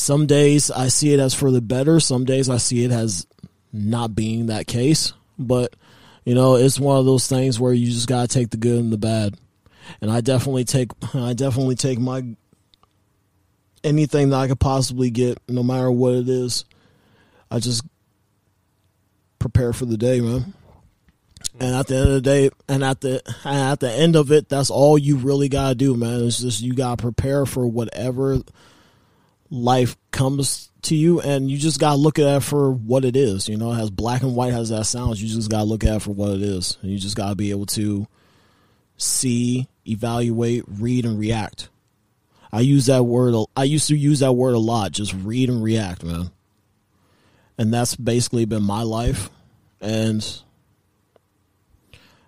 some days I see it as for the better. Some days I see it as not being that case. But, you know, it's one of those things where you just gotta take the good and the bad. And I definitely take I definitely take my anything that I could possibly get, no matter what it is. I just prepare for the day, man. And at the end of the day, and at the and at the end of it, that's all you really gotta do, man. It's just you gotta prepare for whatever life comes to you, and you just gotta look at it for what it is. You know, as black and white as that sounds, you just gotta look at it for what it is. And you just gotta be able to see, evaluate, read, and react. I use that word. i used to use that word a lot. Just read and react, man. And that's basically been my life, and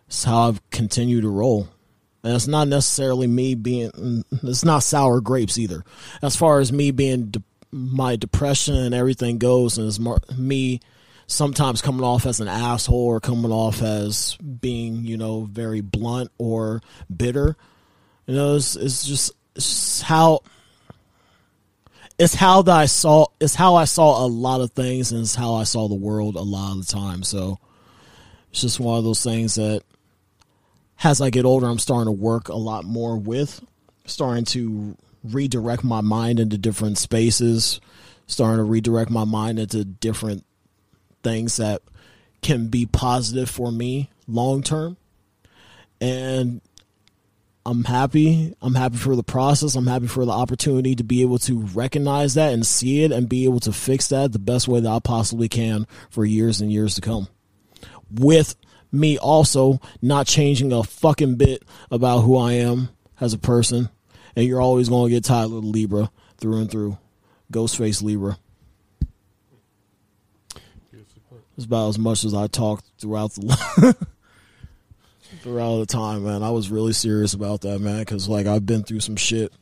it's how I've continued to roll. And it's not necessarily me being, it's not sour grapes either. As far as me being, de- my depression and everything goes, and it's more, me sometimes coming off as an asshole or coming off as being, you know, very blunt or bitter. You know, it's, it's just, it's just how, it's how that I saw, it's how I saw a lot of things and it's how I saw the world a lot of the time. So it's just one of those things that as I get older, I'm starting to work a lot more with, starting to redirect my mind into different spaces, starting to redirect my mind into different things that can be positive for me long term. And I'm happy. I'm happy for the process. I'm happy for the opportunity to be able to recognize that and see it and be able to fix that the best way that I possibly can for years and years to come. With me also not changing a fucking bit about who I am as a person. And you're always going to get Tyler Libra through and through. Ghostface Libra. It's about as much as I talked throughout the throughout the time, man. I was really serious about that, man, because like I've been through some shit,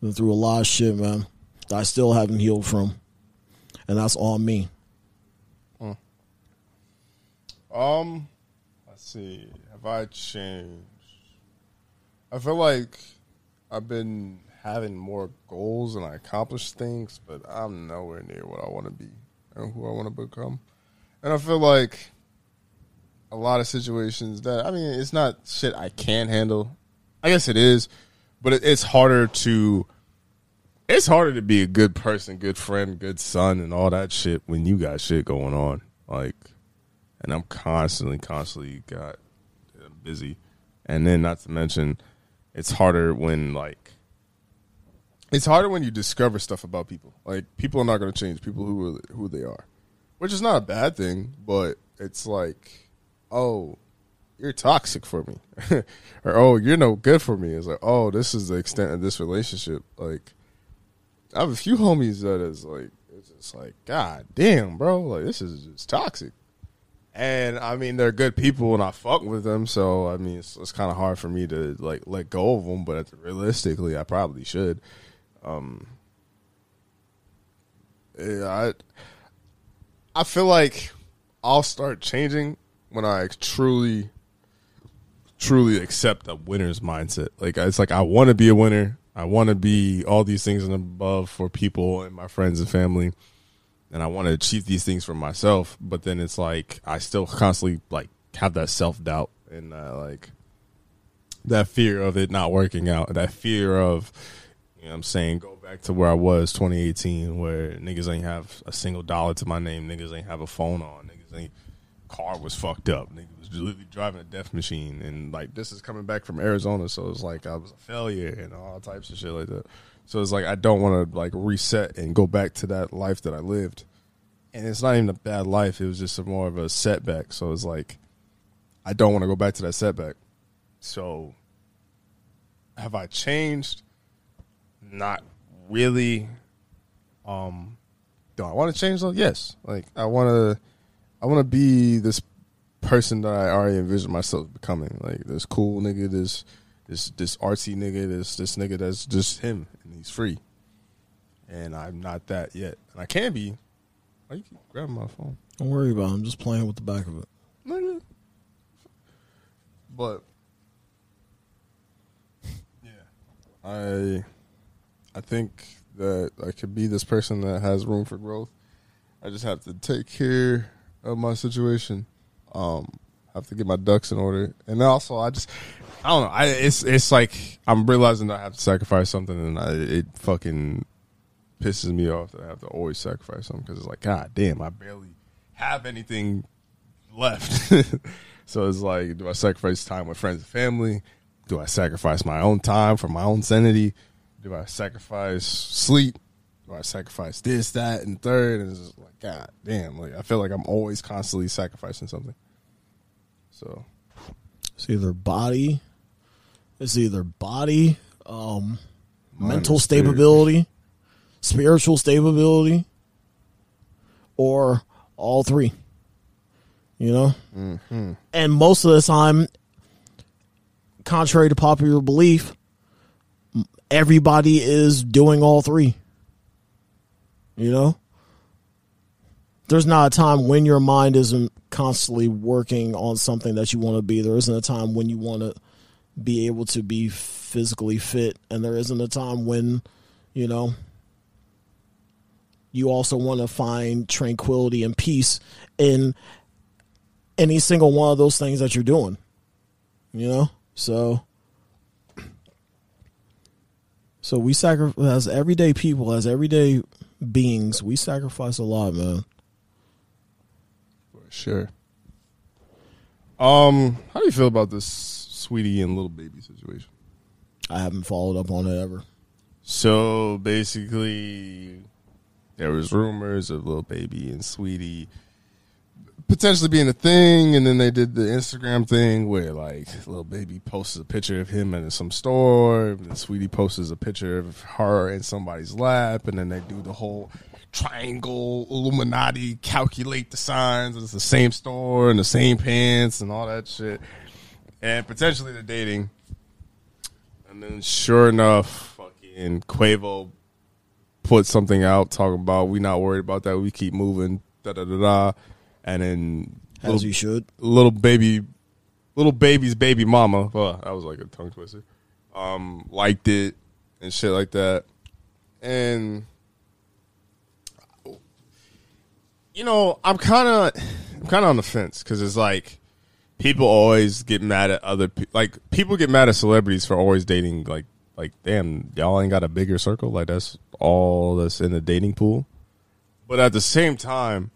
been through a lot of shit, man. That I still haven't healed from, and that's all me. Um, see. Have I changed? I feel like I've been having more goals and I accomplish things, but I'm nowhere near what I want to be and who I want to become. And I feel like a lot of situations that I mean, it's not shit I can't handle. I guess it is, but it, it's harder to. It's harder to be a good person, good friend, good son, and all that shit when you got shit going on. Like, and I'm constantly, constantly got uh, busy, and then not to mention, it's harder when like. It's harder when you discover stuff about people. Like people are not going to change people who are, who they are, which is not a bad thing, but it's like oh, you're toxic for me, or oh, you're no good for me. It's like, oh, this is the extent of this relationship. Like, I have a few homies that is like, it's just like, god damn, bro, like this is just toxic. And I mean, they're good people, and I fuck with them. So I mean, it's, it's kind of hard for me to like let go of them. But realistically, I probably should. Um, I I feel like I'll start changing when I truly, truly accept a winner's mindset. Like it's like I want to be a winner. I want to be all these things and above for people and my friends and family, and I want to achieve these things for myself. But then it's like I still constantly like have that self doubt and uh, like that fear of it not working out. That fear of you know what I'm saying go back to where I was 2018, where niggas ain't have a single dollar to my name. Niggas ain't have a phone on. Niggas ain't car was fucked up. niggas was literally driving a death machine, and like this is coming back from Arizona, so it's like I was a failure and all types of shit like that. So it's like I don't want to like reset and go back to that life that I lived, and it's not even a bad life. It was just a more of a setback. So it's like I don't want to go back to that setback. So have I changed? Not really. Um, do I want to change though? Yes. Like I want to I want to be this person that I already envision myself becoming. Like this cool nigga, this this this artsy nigga, this this nigga that's just him and he's free. And I'm not that yet, and I can be. Why you keep grabbing my phone? Don't worry about it. I'm just playing with the back of it. Nigga. But yeah, I I think that I could be this person that has room for growth. I just have to take care of my situation. Um, I have to get my ducks in order, and also I just I don't know. I it's it's like I'm realizing I have to sacrifice something, and I, it fucking pisses me off that I have to always sacrifice something because it's like God damn, I barely have anything left. so it's like, do I sacrifice time with friends and family? Do I sacrifice my own time for my own sanity? Do I sacrifice sleep? Do I sacrifice this, that, and third? And it's just like, God damn, like I feel like I'm always constantly sacrificing something. So It's either body, it's either body, um, mental stability, spiritual stability, or all three. You know, Mm-hmm. and most of the time, contrary to popular belief, everybody is doing all three. You know? There's not a time when your mind isn't constantly working on something that you want to be. There isn't a time when you want to be able to be physically fit. And there isn't a time when, you know, you also want to find tranquility and peace in any single one of those things that you're doing. You know? So so we sacrifice as everyday people, as everyday beings, we sacrifice a lot, man. For sure. Um, how do you feel about this Saweetie and Lil Baby situation? I haven't followed up on it ever. So basically, there was rumors of Lil Baby and Saweetie potentially being a thing, and then they did the Instagram thing where like Lil Baby posts a picture of him in some store, and Saweetie posts a picture of her in somebody's lap, and then they do the whole triangle Illuminati calculate the signs. It's the same store and the same pants and all that shit, and potentially they're dating. And then, sure enough, fucking Quavo put something out talking about we not worried about that. We keep moving. Da da da da. And then As little, you should. Lil Baby, Lil Baby's baby mama. Well, that was like a tongue twister. Um, liked it and shit like that. And you know, I'm kind of, I'm kind of on the fence because it's like people always get mad at other people. Like people get mad at celebrities for always dating. Like, like damn, y'all ain't got a bigger circle. Like that's all that's in the dating pool. But at the same time,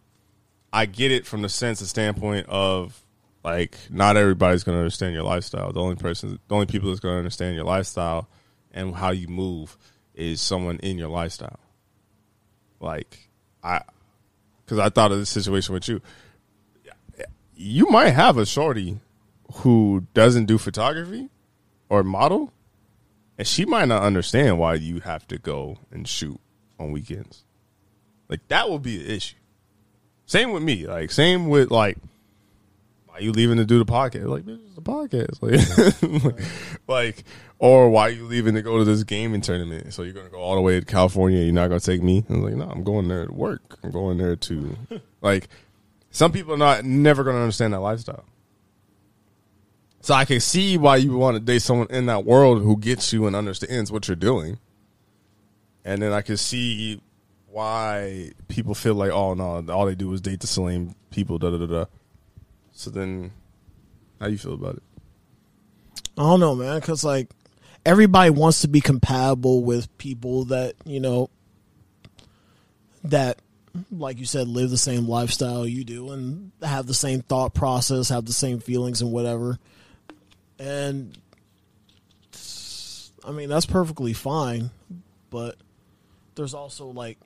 I get it from the sense and standpoint of like not everybody's going to understand your lifestyle. The only person, the only people that's going to understand your lifestyle and how you move is someone in your lifestyle. Like I, because I thought of this situation with you. You might have a shorty who doesn't do photography or model, and she might not understand why you have to go and shoot on weekends. Like that would be the issue. Same with me. Like same with like why you leaving to do the podcast? Like this is the podcast. Like, like or why you leaving to go to this gaming tournament? So you're gonna go all the way to California. You're not gonna take me? I was like, no, I'm going there to work. I'm going there to like. Some people are not never gonna understand that lifestyle. So I can see why you want to date someone in that world who gets you and understands what you're doing. And then I can see why people feel like, oh no, all they do is date the same people, da da da da. So then, how you feel about it? I don't know, man, because like everybody wants to be compatible with people that you know that, like you said, live the same lifestyle you do and have the same thought process, have the same feelings and whatever. And I mean that's perfectly fine, but there's also like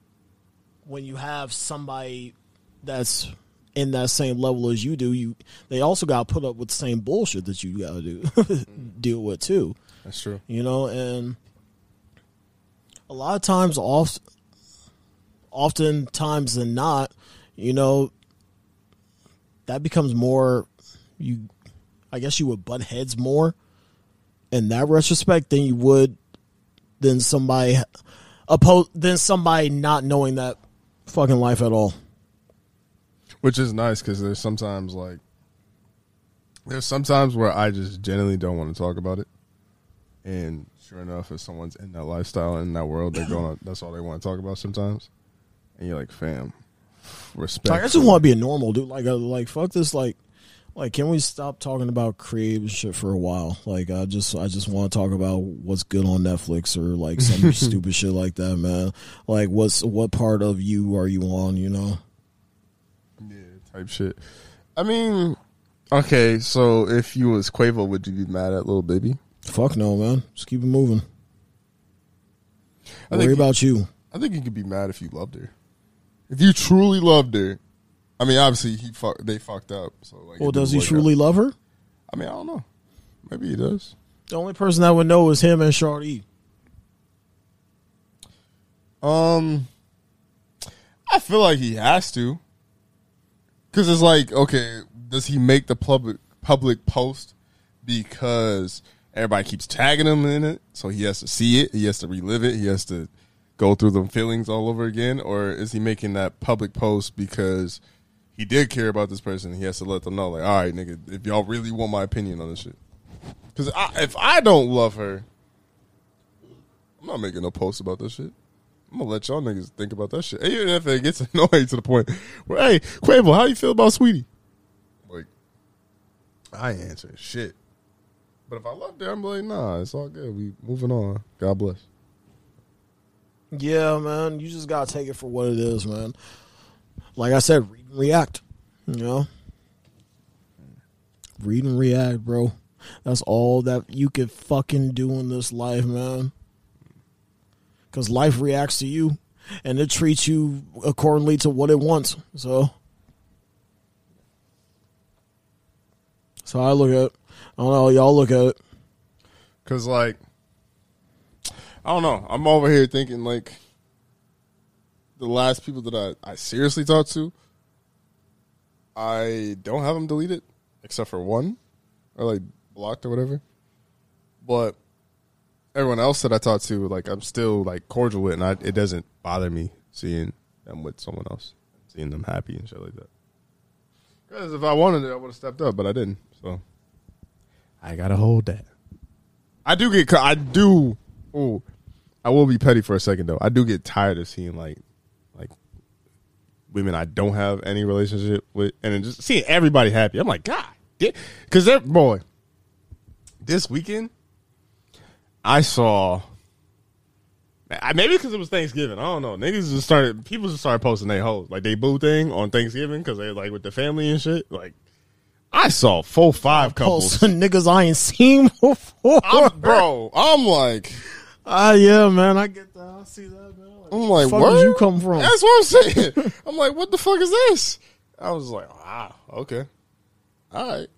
when you have somebody that's in that same level as you do, you they also got to put up with the same bullshit that you got to do deal with too. That's true. You know, and a lot of times, oft, often times than not, you know, that becomes more. You, I guess, you would butt heads more in that retrospect than you would than somebody oppose than somebody not knowing that fucking life at all. Which is nice because there's sometimes like there's sometimes where I just genuinely don't want to talk about it, and sure enough, if someone's in that lifestyle in that world, they're gonna that's all they want to talk about sometimes, and you're like, fam, respect. Like I just want to be a normal dude. Like, uh, like fuck this. Like, like can we stop talking about creative shit for a while? Like, I just, I just want to talk about what's good on Netflix or like some stupid shit like that, man. Like, what's what part of you are you on? You know? yeah, type shit. I mean, okay, so if you was Quavo, would you be mad at Lil Baby? Fuck no, man. Just keep it moving. I Worry about you. I think you could be mad if you loved her. If you truly loved her, I mean, obviously he fuck, they fucked up. So like, Well, does he work out. truly love her? I mean, I don't know. Maybe he does. The only person that would know is him and Shorty. Um, I feel like he has to, because it's like, okay, does he make the public public post because everybody keeps tagging him in it, so he has to see it, he has to relive it, he has to go through the feelings all over again, or is he making that public post because he did care about this person? He has to let them know, like, all right, nigga, if y'all really want my opinion on this shit, because if I don't love her, I'm not making no post about this shit. I'm gonna let y'all niggas think about that shit. Even if it gets annoying to the point where, hey, Quavo, how you feel about Saweetie? Like, I answer shit. But if I loved her, I'm like, nah, it's all good. We moving on. God bless. Yeah, man. You just gotta take it for what it is, man. Like I said, read and react. You know? Read and react, bro. That's all that you can fucking do in this life, man. Cause life reacts to you and it treats you accordingly to what it wants. So So I look at it. I don't know, y'all look at it. Cause like, I don't know. I'm over here thinking like, the last people that I, I seriously talked to, I don't have them deleted except for one, or like blocked or whatever. But everyone else that I talked to, like I'm still like cordial with, and I, it doesn't bother me seeing them with someone else, seeing them happy and shit like that. Because if I wanted it, I would have stepped up, but I didn't. So I gotta hold that. I do get. I do. Oh, I will be petty for a second though. I do get tired of seeing like, like women I don't have any relationship with, and then just seeing everybody happy. I'm like, God, because they're boy. This weekend, I saw. Maybe because it was Thanksgiving. I don't know. Niggas just started. People just started posting their hoes like they boo thing on Thanksgiving because they like with the family and shit. Like I saw four five couples. Posting niggas I ain't seen before, I'm, bro. I'm like, ah, yeah, man. I get that. I see that, man. Like, I'm like, where did you come from? That's what I'm saying. I'm like, what the fuck is this? I was like, wow, okay, all right.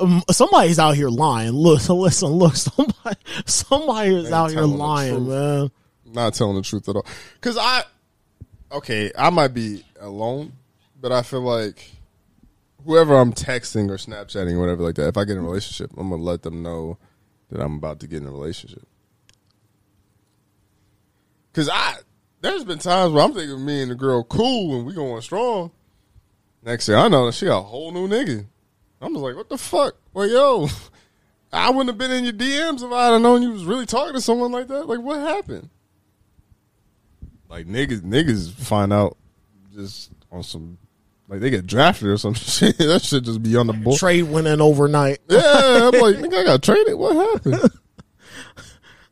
Um, somebody's out here lying. Look, listen, look. Somebody, somebody is out here lying, man. Not telling the truth at all. Because I, okay, I might be alone, but I feel like whoever I'm texting or Snapchatting or whatever like that, if I get in a relationship, I'm gonna let them know that I'm about to get in a relationship. Because I, there's been times where I'm thinking me and the girl cool and we going strong. Next thing I know, she got a whole new nigga. I'm just like, what the fuck? Well, yo, I wouldn't have been in your DMs if I'd have known you was really talking to someone like that. Like, what happened? Like niggas, niggas find out just on some, like they get drafted or some shit. that should just be on the board. Trade went in overnight. Yeah, I'm like, nigga, I got traded. What happened?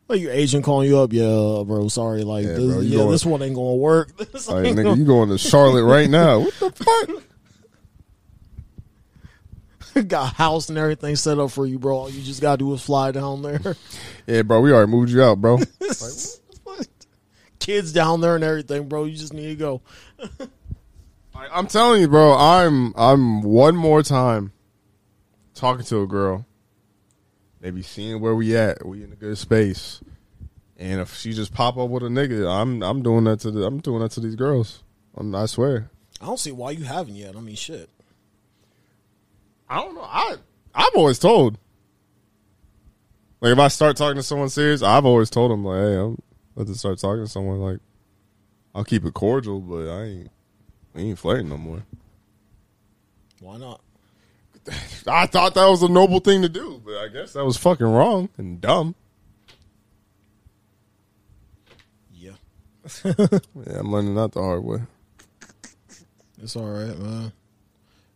Like your agent calling you up, yeah, bro. Sorry, like, Yeah, this, bro, yeah, going- this one ain't gonna work. This like, nigga, gonna- you going to Charlotte right now? What the fuck? got a house and everything set up for you, bro. All you just gotta do is fly down there. Yeah, bro, we already moved you out, bro. Kids down there and everything, bro. You just need to go. I'm telling you, bro. I'm I'm one more time talking to a girl, maybe seeing where we at. We in a good space, and if she just pop up with a nigga, I'm I'm doing that to the I'm doing that to these girls. I'm, I swear. I don't see why you haven't yet. I mean, shit. I don't know. I I've always told. Like if I start talking to someone serious, I've always told them like, hey, I'm about to start talking to someone like, I'll keep it cordial, but I ain't I ain't flirting no more. Why not? I thought that was a noble thing to do, but I guess that was fucking wrong and dumb. Yeah, Yeah, I'm learning that the hard way. it's all right, man.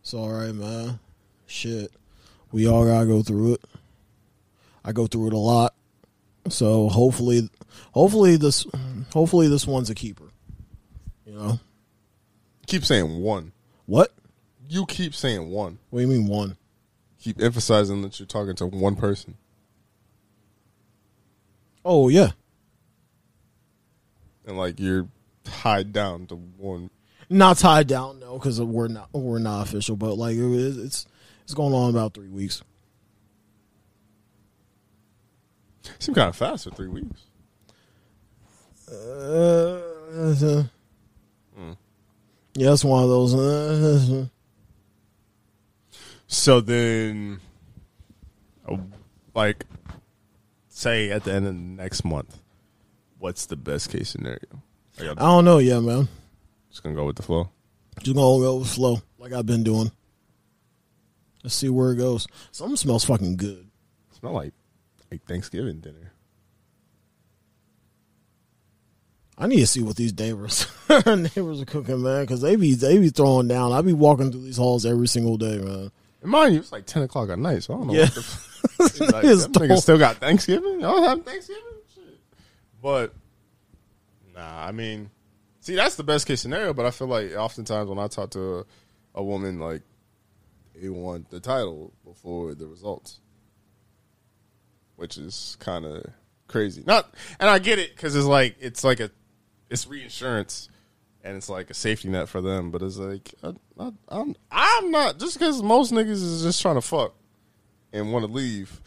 It's all right, man. Shit, we all gotta go through it. I go through it a lot, so hopefully, hopefully this, hopefully this one's a keeper. You know Keep saying one. what? You keep saying one. What do you mean one? Keep emphasizing that you're talking to one person. Oh yeah, And like you're tied down to one not tied down no, because we're not we're not official, but like it is, it's it's going on about three weeks. seemed kind of fast for three weeks. Uh, Yeah, it's one of those. Uh, So then, like, say at the end of next month, what's the best case scenario? Are y'all I don't know yet, man. just gonna go with the flow? Just gonna go with flow like I've been doing. Let's see where it goes. Something smells fucking good. Smell like like Thanksgiving dinner. I need to see what these neighbors neighbors are cooking, man, because they be they be throwing down. I be walking through these halls every single day, man. And mind you, it's like ten o'clock at night, so I don't know. Yeah. What the f- like, them still got Thanksgiving. Y'all have Thanksgiving, shit. But nah, I mean, see, that's the best case scenario. But I feel like oftentimes when I talk to a, a woman, like they want the title before the results, which is kind of crazy. Not, and I get it because it's like it's like a it's reinsurance and it's like a safety net for them. But it's like I, I, I'm I'm not just because most niggas is just trying to fuck and want to leave.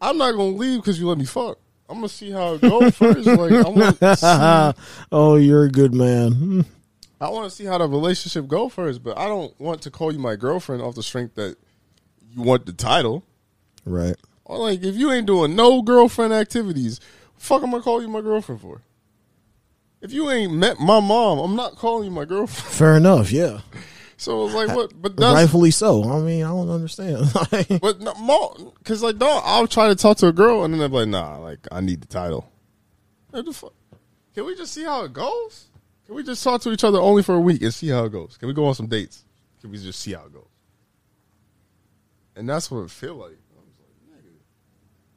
I'm not gonna leave because you let me fuck. I'm gonna see how it goes first. Like I want to see, oh, you're a good man. I want to see how the relationship go first. But I don't want to call you my girlfriend off the strength that you want the title. Right. Or like if you ain't doing no girlfriend activities, fuck am I call you my girlfriend for? If you ain't met my mom, I'm not calling you my girlfriend. Fair enough. Yeah. So it's like what? But that's Rightfully so. I mean, I don't understand. but no, because like don't I'll try to talk to a girl and then they're like nah like I need the title. What the fuck? Can we just see how it goes? Can we just talk to each other only for a week and see how it goes? Can we go on some dates? Can we just see how it goes? And that's what it feel like. I was like, nigga,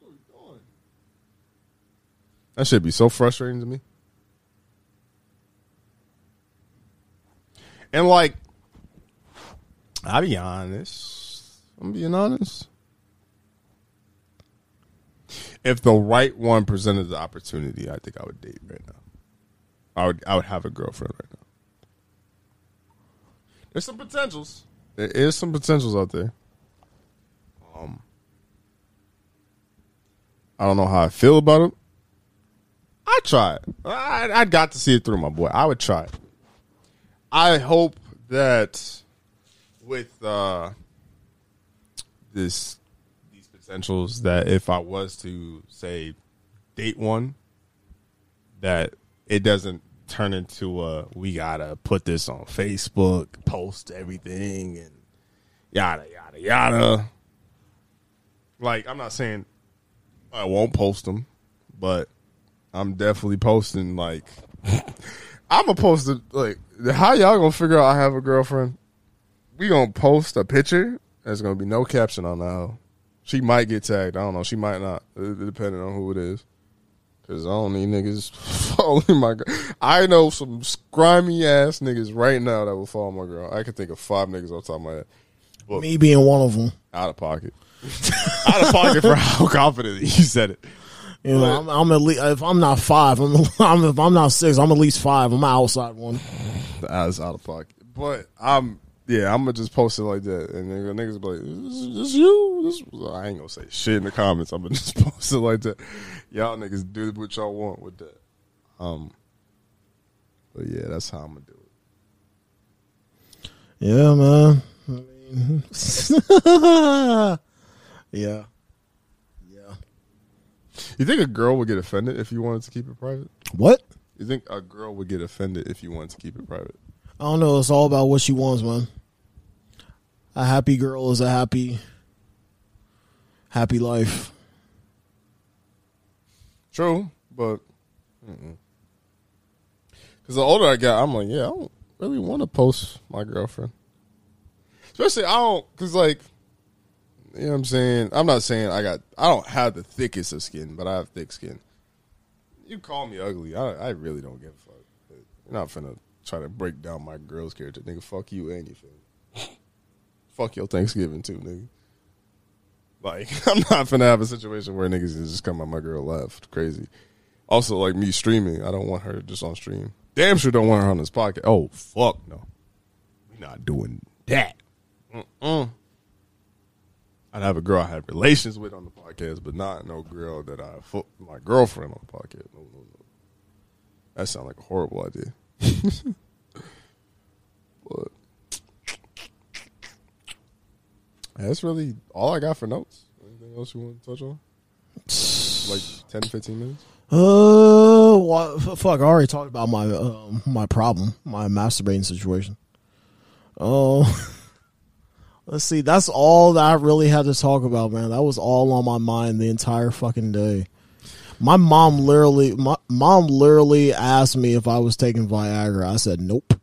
what are we doing? That should be so frustrating to me. And like, I'll be honest. I'm being honest. If the right one presented the opportunity, I think I would date right now. I would I would have a girlfriend right now. There's some potentials. There is some potentials out there. Um I don't know how I feel about it. I try. I I got to see it through my boy. I would try it. I hope that with uh this these potentials that if I was to say date one that it doesn't turn into a we gotta put this on Facebook, post everything and yada yada yada. Like I'm not saying I won't post them, but I'm definitely posting like I'm gonna post like how y'all gonna figure out I have a girlfriend? We gonna post a picture. There's gonna be no caption on that. She might get tagged. I don't know. She might not, depending on who it is. Cause I don't need niggas following my girl. I know some grimy ass niggas right now that will follow my girl. I can think of five niggas off the top of my head. Me being one of them. Out of pocket. out of pocket for how confident you said it. You know, I'm, I'm at least if I'm not five, I'm, I'm if I'm not six, I'm at least five. I'm an outside one. That's out of pocket. But I'm yeah, I'm gonna just post it like that, and then the niggas be like, "This, this you?" This, I ain't gonna say shit in the comments. I'm gonna just post it like that. Y'all niggas do what y'all want with that. Um, but yeah, that's how I'm gonna do it. Yeah, man. I mean, yeah, yeah. You think a girl would get offended if you wanted to keep it private? What? You think a girl would get offended if you wanted to keep it private? I don't know. It's all about what she wants, man. A happy girl is a happy, happy life. True, but because the older I got, I'm like, yeah, I don't really want to post my girlfriend. Especially, I don't because like, you know, what I'm saying. I'm not saying I got. I don't have the thickest of skin, but I have thick skin. You call me ugly, I, I really don't give a fuck. You're not finna try to break down my girl's character, nigga. Fuck you and your family. fuck your Thanksgiving too, nigga. Like, I'm not finna have a situation where niggas is just come at my girl left. Crazy. Also, like me streaming, I don't want her just on stream. Damn sure don't want her on this podcast. Oh, fuck no. we not doing that. Mm-mm. I'd have a girl I have relations with on the podcast, but not no girl that I fo- my girlfriend on the podcast. No, no, no. That sounds like a horrible idea. but that's really all I got for notes. Anything else you want to touch on? like 10, 15 minutes? Uh, f- fuck! I already talked about my uh, my problem, my masturbating situation. Oh, let's see. That's all that I really had to talk about, man. That was all on my mind the entire fucking day. My mom literally, my mom literally asked me if I was taking Viagra. I said nope,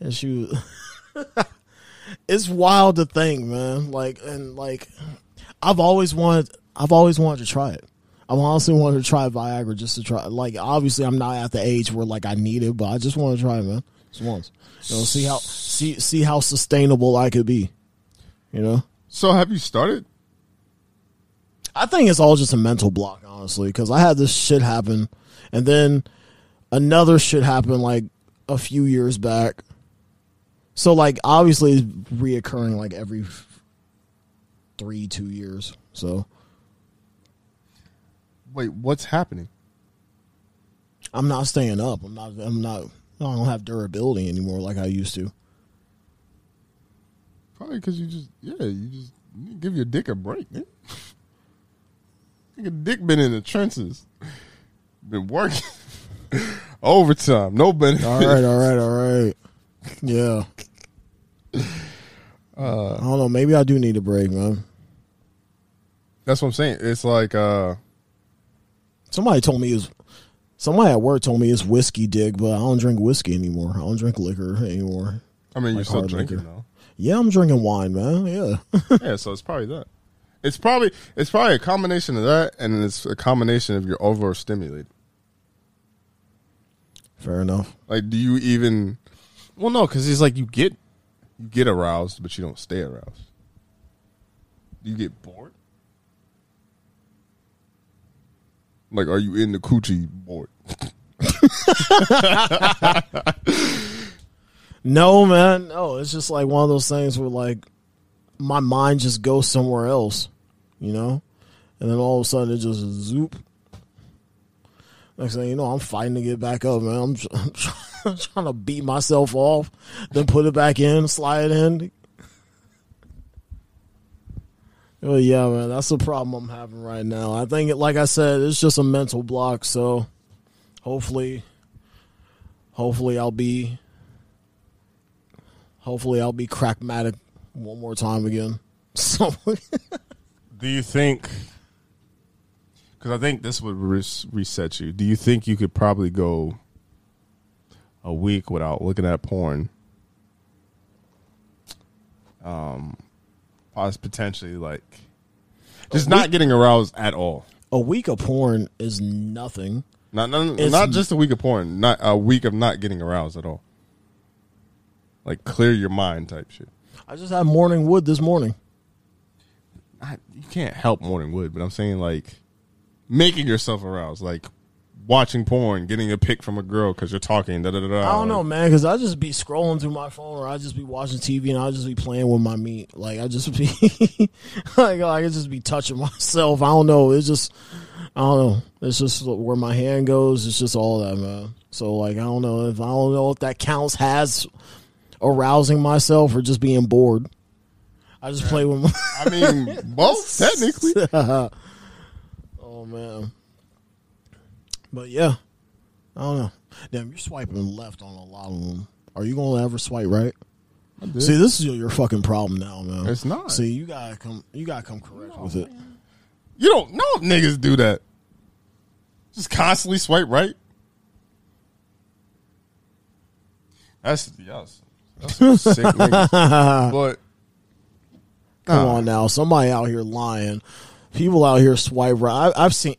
and she. was- it's wild to think, man. Like and like, I've always wanted, I've always wanted to try it. I've honestly wanted to try Viagra just to try. Like, obviously, I'm not at the age where like I need it, but I just want to try it, man. Once, you know, see how see see how sustainable I could be. You know, So have you started? I think it's all just a mental block, honestly, because I had this shit happen, and then another shit happen like a few years back. So like, obviously, it's reoccurring like every three two years. So Wait, what's happening? I'm not staying up. I'm not. I'm not. I don't have durability anymore like I used to. Probably because you just, yeah, you just you give your dick a break, man. Your dick been in the trenches, been working overtime, no benefit. All right, all right, all right. Yeah. Uh, I don't know. Maybe I do need a break, man. That's what I'm saying. It's like, uh, Somebody told me is somebody at work told me it's whiskey dick, but I don't drink whiskey anymore. I don't drink liquor anymore. I mean, you're still hard drinking liquor. though. Yeah, I'm drinking wine, man. Yeah. yeah, so it's probably that. It's probably it's probably a combination of that, and it's a combination of you're overstimulated. Fair enough. Like, do you even? Well, no, because it's like you get you get aroused, but you don't stay aroused. Do you get bored? Like, are you in the coochie bored? No, man. No, it's just like one of those things where like my mind just goes somewhere else, you know? And then all of a sudden it just zoop. Next thing you know, I'm fighting to get back up, man. I'm, I'm, try- I'm trying to beat myself off, then put it back in, slide it in. Oh yeah, man, that's the problem I'm having right now. I think, like I said, it's just a mental block. So, hopefully, hopefully I'll be Hopefully, I'll be crackmatic one more time again. So, Do you think? Because I think this would res- reset you. Do you think you could probably go a week without looking at porn? Um, potentially like just not getting aroused at all. a week of porn is nothing. Not not, not just a week of porn. Not a week of not getting aroused at all. Like clear your mind type shit. I just had morning wood this morning. I, you can't help morning wood, but I'm saying like making yourself aroused, like watching porn, getting a pic from a girl because you're talking. Da, da, da, da, I don't know, man, because I just be scrolling through my phone or I just be watching TV and I just be playing with my meat. Like I just be like I can just be touching myself. I don't know. It's just I don't know. It's just where my hand goes. It's just all that, man. So like I don't know if I don't know if that counts as arousing myself or just being bored. I just play with my. I mean, both technically. Oh man. But yeah, I don't know. Damn, you're swiping left on a lot of them. Are you gonna ever swipe right? See, this is your, your fucking problem now, man. It's not. See, you gotta come. You gotta come correct with it. You don't know if niggas do that. Just constantly swipe right. That's yes. That's some sick niggas. But Come Nah. on now, somebody out here lying. People out here swipe right. I, I've seen.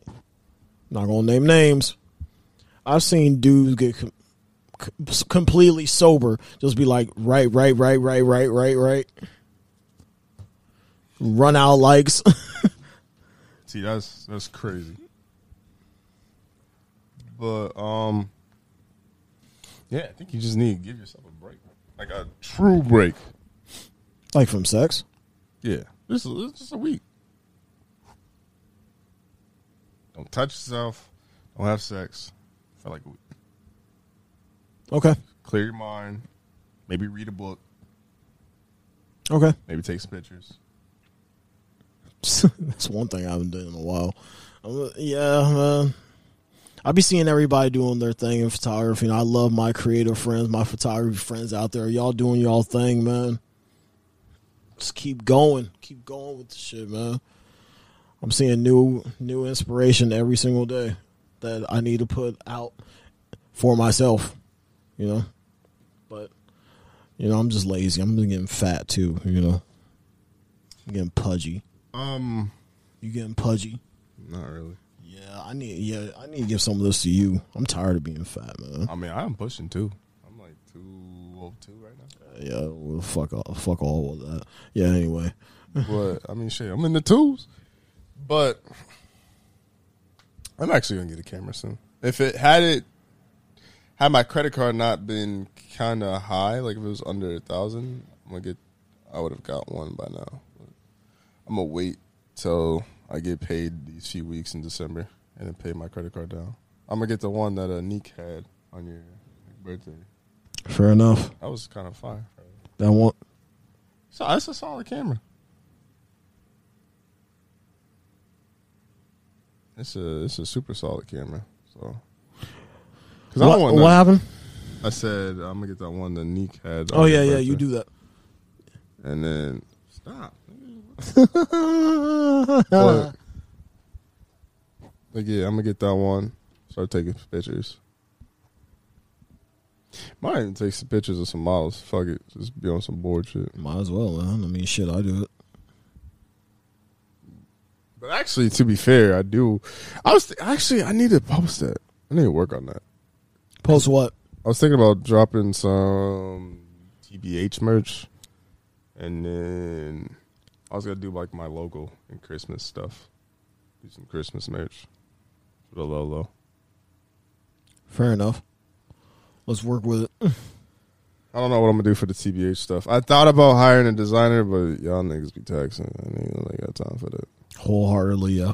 Not gonna name names. I've seen dudes get com- com- completely sober, just be like right, right, right, right, right, right, right. Run out likes. see, that's that's crazy. But um, yeah, I think you just need to give yourself a break, like a true break. like from sex. Yeah, just just a week. Don't touch yourself. Don't have sex for like a week. Okay. Clear your mind. Maybe read a book. Okay. Maybe take some pictures. That's one thing I haven't done in a while. Uh, Yeah, man. I be seeing everybody doing their thing in photography, and I love my creative friends, my photography friends out there. Y'all doing y'all thing, man. Just keep going, keep going with the shit, man. I'm seeing new new inspiration every single day that I need to put out for myself, you know. But you know, I'm just lazy. I'm getting fat too, you know. I'm getting pudgy. Um, You getting pudgy? not really. Yeah, I need. Yeah, I need to give some of this to you. I'm tired of being fat, man. I mean, I am pushing too. I'm like two oh two right now. Yeah, well, fuck all, fuck all of that. Yeah. Anyway, but I mean, shit, I'm in the twos. But I'm actually gonna get a camera soon. If it had it, had my credit card not been kind of high, like if it was under a thousand, I'm gonna get. I would have got one by now. But I'm gonna wait till I get paid these few weeks in December and then pay my credit card down. I'm gonna get the one that uh, a Neek had on your birthday. fair enough. That was kind of fire. That one. So that's a solid camera. It's a it's a super solid camera. So, because I What, don't want. what happened? I said I'm gonna get that one that Neek had. Oh uh, yeah, his yeah. You birthday. do that. And then stop. But, like yeah, I'm gonna get that one. Start taking pictures. Might even take some pictures of some models. Fuck it, just be on some board shit. Might as well, man. I mean, shit. I do it. But actually, to be fair, I do. I was th- actually I need to post that. I need to work on that. Post what? I was thinking about dropping some TBH merch, and then I was gonna do like my logo and Christmas stuff. Do some Christmas merch for the Lolo. Fair enough. Let's work with it. I don't know what I'm gonna do for the TBH stuff. I thought about hiring a designer, but y'all niggas be taxing. I ain't really got time for that. Wholeheartedly, yeah.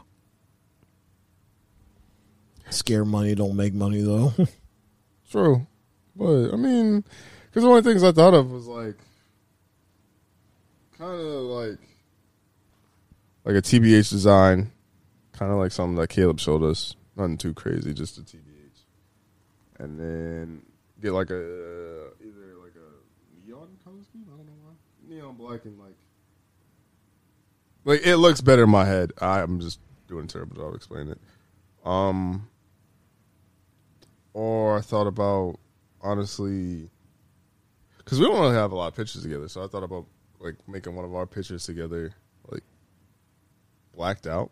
Scare money don't make money though. True, but I mean, because one of the only things I thought of was like, kind of like, like a TBH design, kind of like something that Caleb showed us. Nothing too crazy, just a TBH, and then get like a uh, either like a neon color scheme. I don't know why neon black and like, like it looks better in my head. I'm just doing a terrible job explaining it. Um, or I thought about honestly, because we don't really have a lot of pictures together. So I thought about like making one of our pictures together, like blacked out,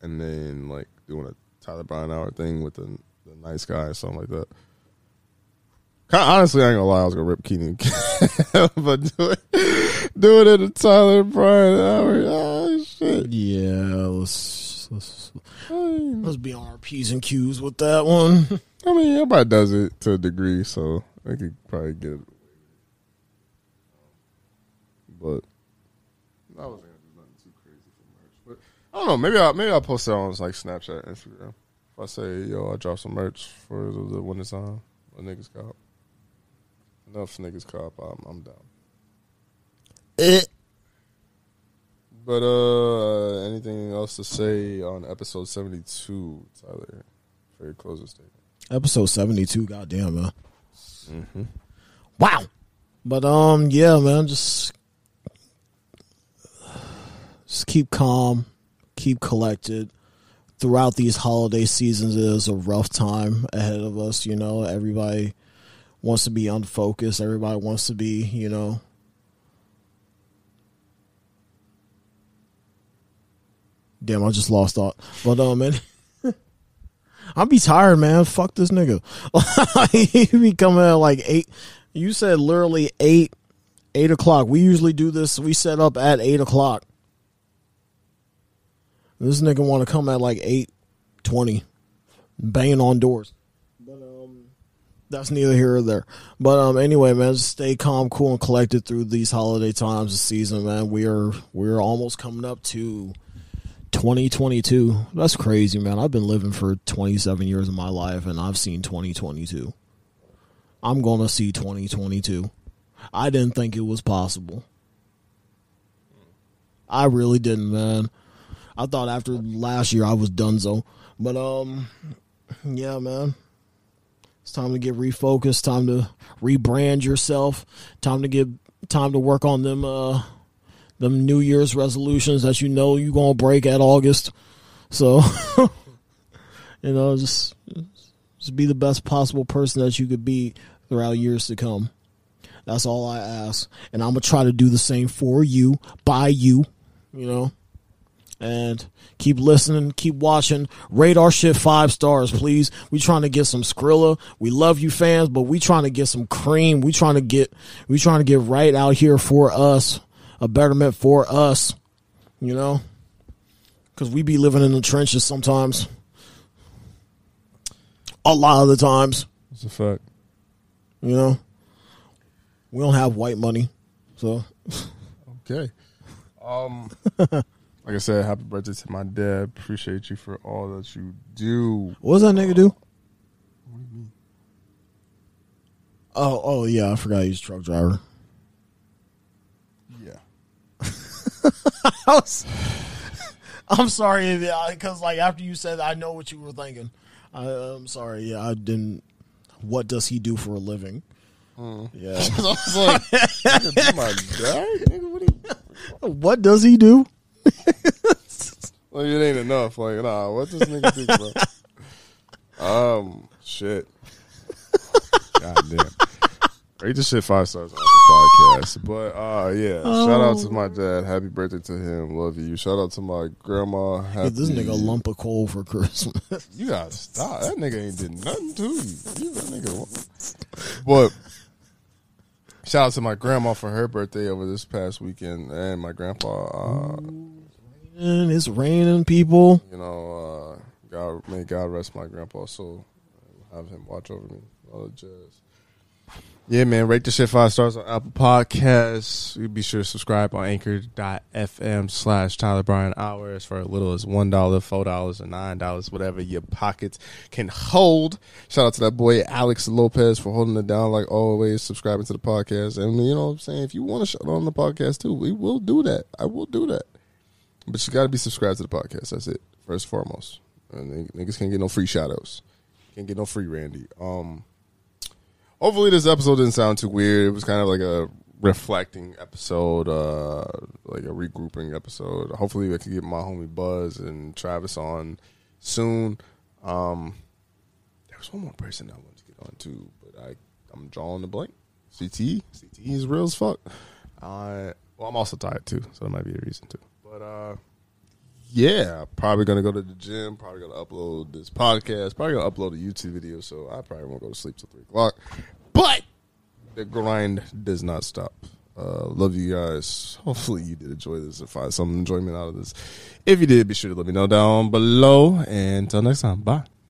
and then like doing a Tyler Bryan hour thing with the, the nice guy or something like that. Kinda, honestly, I ain't gonna lie, I was gonna rip Keenan, but do it, do it in a Tyler Bryan hour. Oh shit! yeah, let's let's mm. let's be on our p's and q's with that one. I mean, everybody does it to a degree, so I could probably get it. But I wasn't gonna do nothing too crazy for merch. But I don't know. Maybe I maybe I'll post it on like Snapchat, Instagram. If I say, "Yo, I drop some merch for the, the when it's on," a niggas cop. Enough niggas cop. I'm, I'm down. Eh. But uh, anything else to say on episode seventy two, Tyler? For your closing statement. Episode seventy two. Goddamn, man. Mm-hmm. Wow. But um, yeah, man. Just just keep calm, keep collected. Throughout these holiday seasons, it is a rough time ahead of us. You know, everybody wants to be unfocused. Everybody wants to be, you know. Damn, I just lost thought. But um, man, I'll be tired, man. Fuck this nigga. he be coming at like eight. You said literally eight, eight o'clock. We usually do this. We set up at eight o'clock. This nigga want to come at like eight twenty, banging on doors. But um, that's neither here or there. But um, anyway, man, just stay calm, cool, and collected through these holiday times of season, man. We are we are almost coming up to 2022. That's crazy, man. I've been living for 27 years of my life, and I've seen 2022. I'm gonna see 2022. I didn't think it was possible. I really didn't, man. I thought after last year I was donezo. But um, yeah, man. It's time to get refocused. Time to rebrand yourself. Time to get time to work on them uh them New Year's resolutions that you know you gonna break at August. So you know, just just be the best possible person that you could be throughout years to come. That's all I ask. And I'm gonna try to do the same for you, by you, you know. And keep listening, keep watching. Rate our shit five stars, please. We trying to get some Skrilla. We love you fans, but we trying to get some cream. We trying to get we trying to get right out here for us. A betterment for us. You know? Cause we be living in the trenches sometimes. A lot of the times. It's a fact. You know? We don't have white money. So Okay. Um, like I said, happy birthday to my dad. Appreciate you for all that you do. What does that nigga do? Oh, oh yeah, I forgot he's a truck driver. Yeah. I was, I'm sorry because like after you said, I know what you were thinking. I, I'm sorry. Yeah, I didn't. What does he do for a living? Yeah. I was like, my? Nigga, what, do you, what does he do? like, it ain't enough. Like, nah, what does nigga do, bro? Um, shit. God damn. Rate this shit five stars podcast. But uh yeah, shout out to my dad. Happy birthday to him. Love you. Shout out to my grandma. Happy, this nigga a lump of coal for Christmas. You gotta stop. That nigga ain't did nothing to you. You that nigga. But shout out to my grandma for her birthday over this past weekend, and my grandpa. Uh, and it's raining, people. you know, uh, God may God rest my grandpa's soul. Have him watch over me. All the jazz. Yeah, man. Rate the shit five stars on Apple Podcasts. You be sure to subscribe on anchor.fm slash Tyler Bryan Hours for as little as $1, $4, or $9, whatever your pockets can hold. Shout out to that boy Alex Lopez for holding it down like always, subscribing to the podcast. And you know what I'm saying? If you want to shout on the podcast too, we will do that. I will do that. But you got to be subscribed to the podcast. That's it, first and foremost. And niggas can't get no free shout outs. Can't get no free Randy. Um, hopefully this episode didn't sound too weird. It was kind of like a reflecting episode, uh, like a regrouping episode. Hopefully I can get my homie Buzz and Travis on soon. Um, there was one more person I wanted to get on too, but I I'm drawing the blank. CT, CT is real as fuck. Uh, well, I'm also tired too, so that might be a reason too. But uh, yeah, probably gonna go to the gym. Probably gonna upload this podcast. Probably gonna upload a YouTube video. So I probably won't go to sleep till three o'clock. But the grind does not stop. Uh, love you guys. Hopefully you did enjoy this and find some enjoyment out of this. If you did, be sure to let me know down below. And until next time, bye.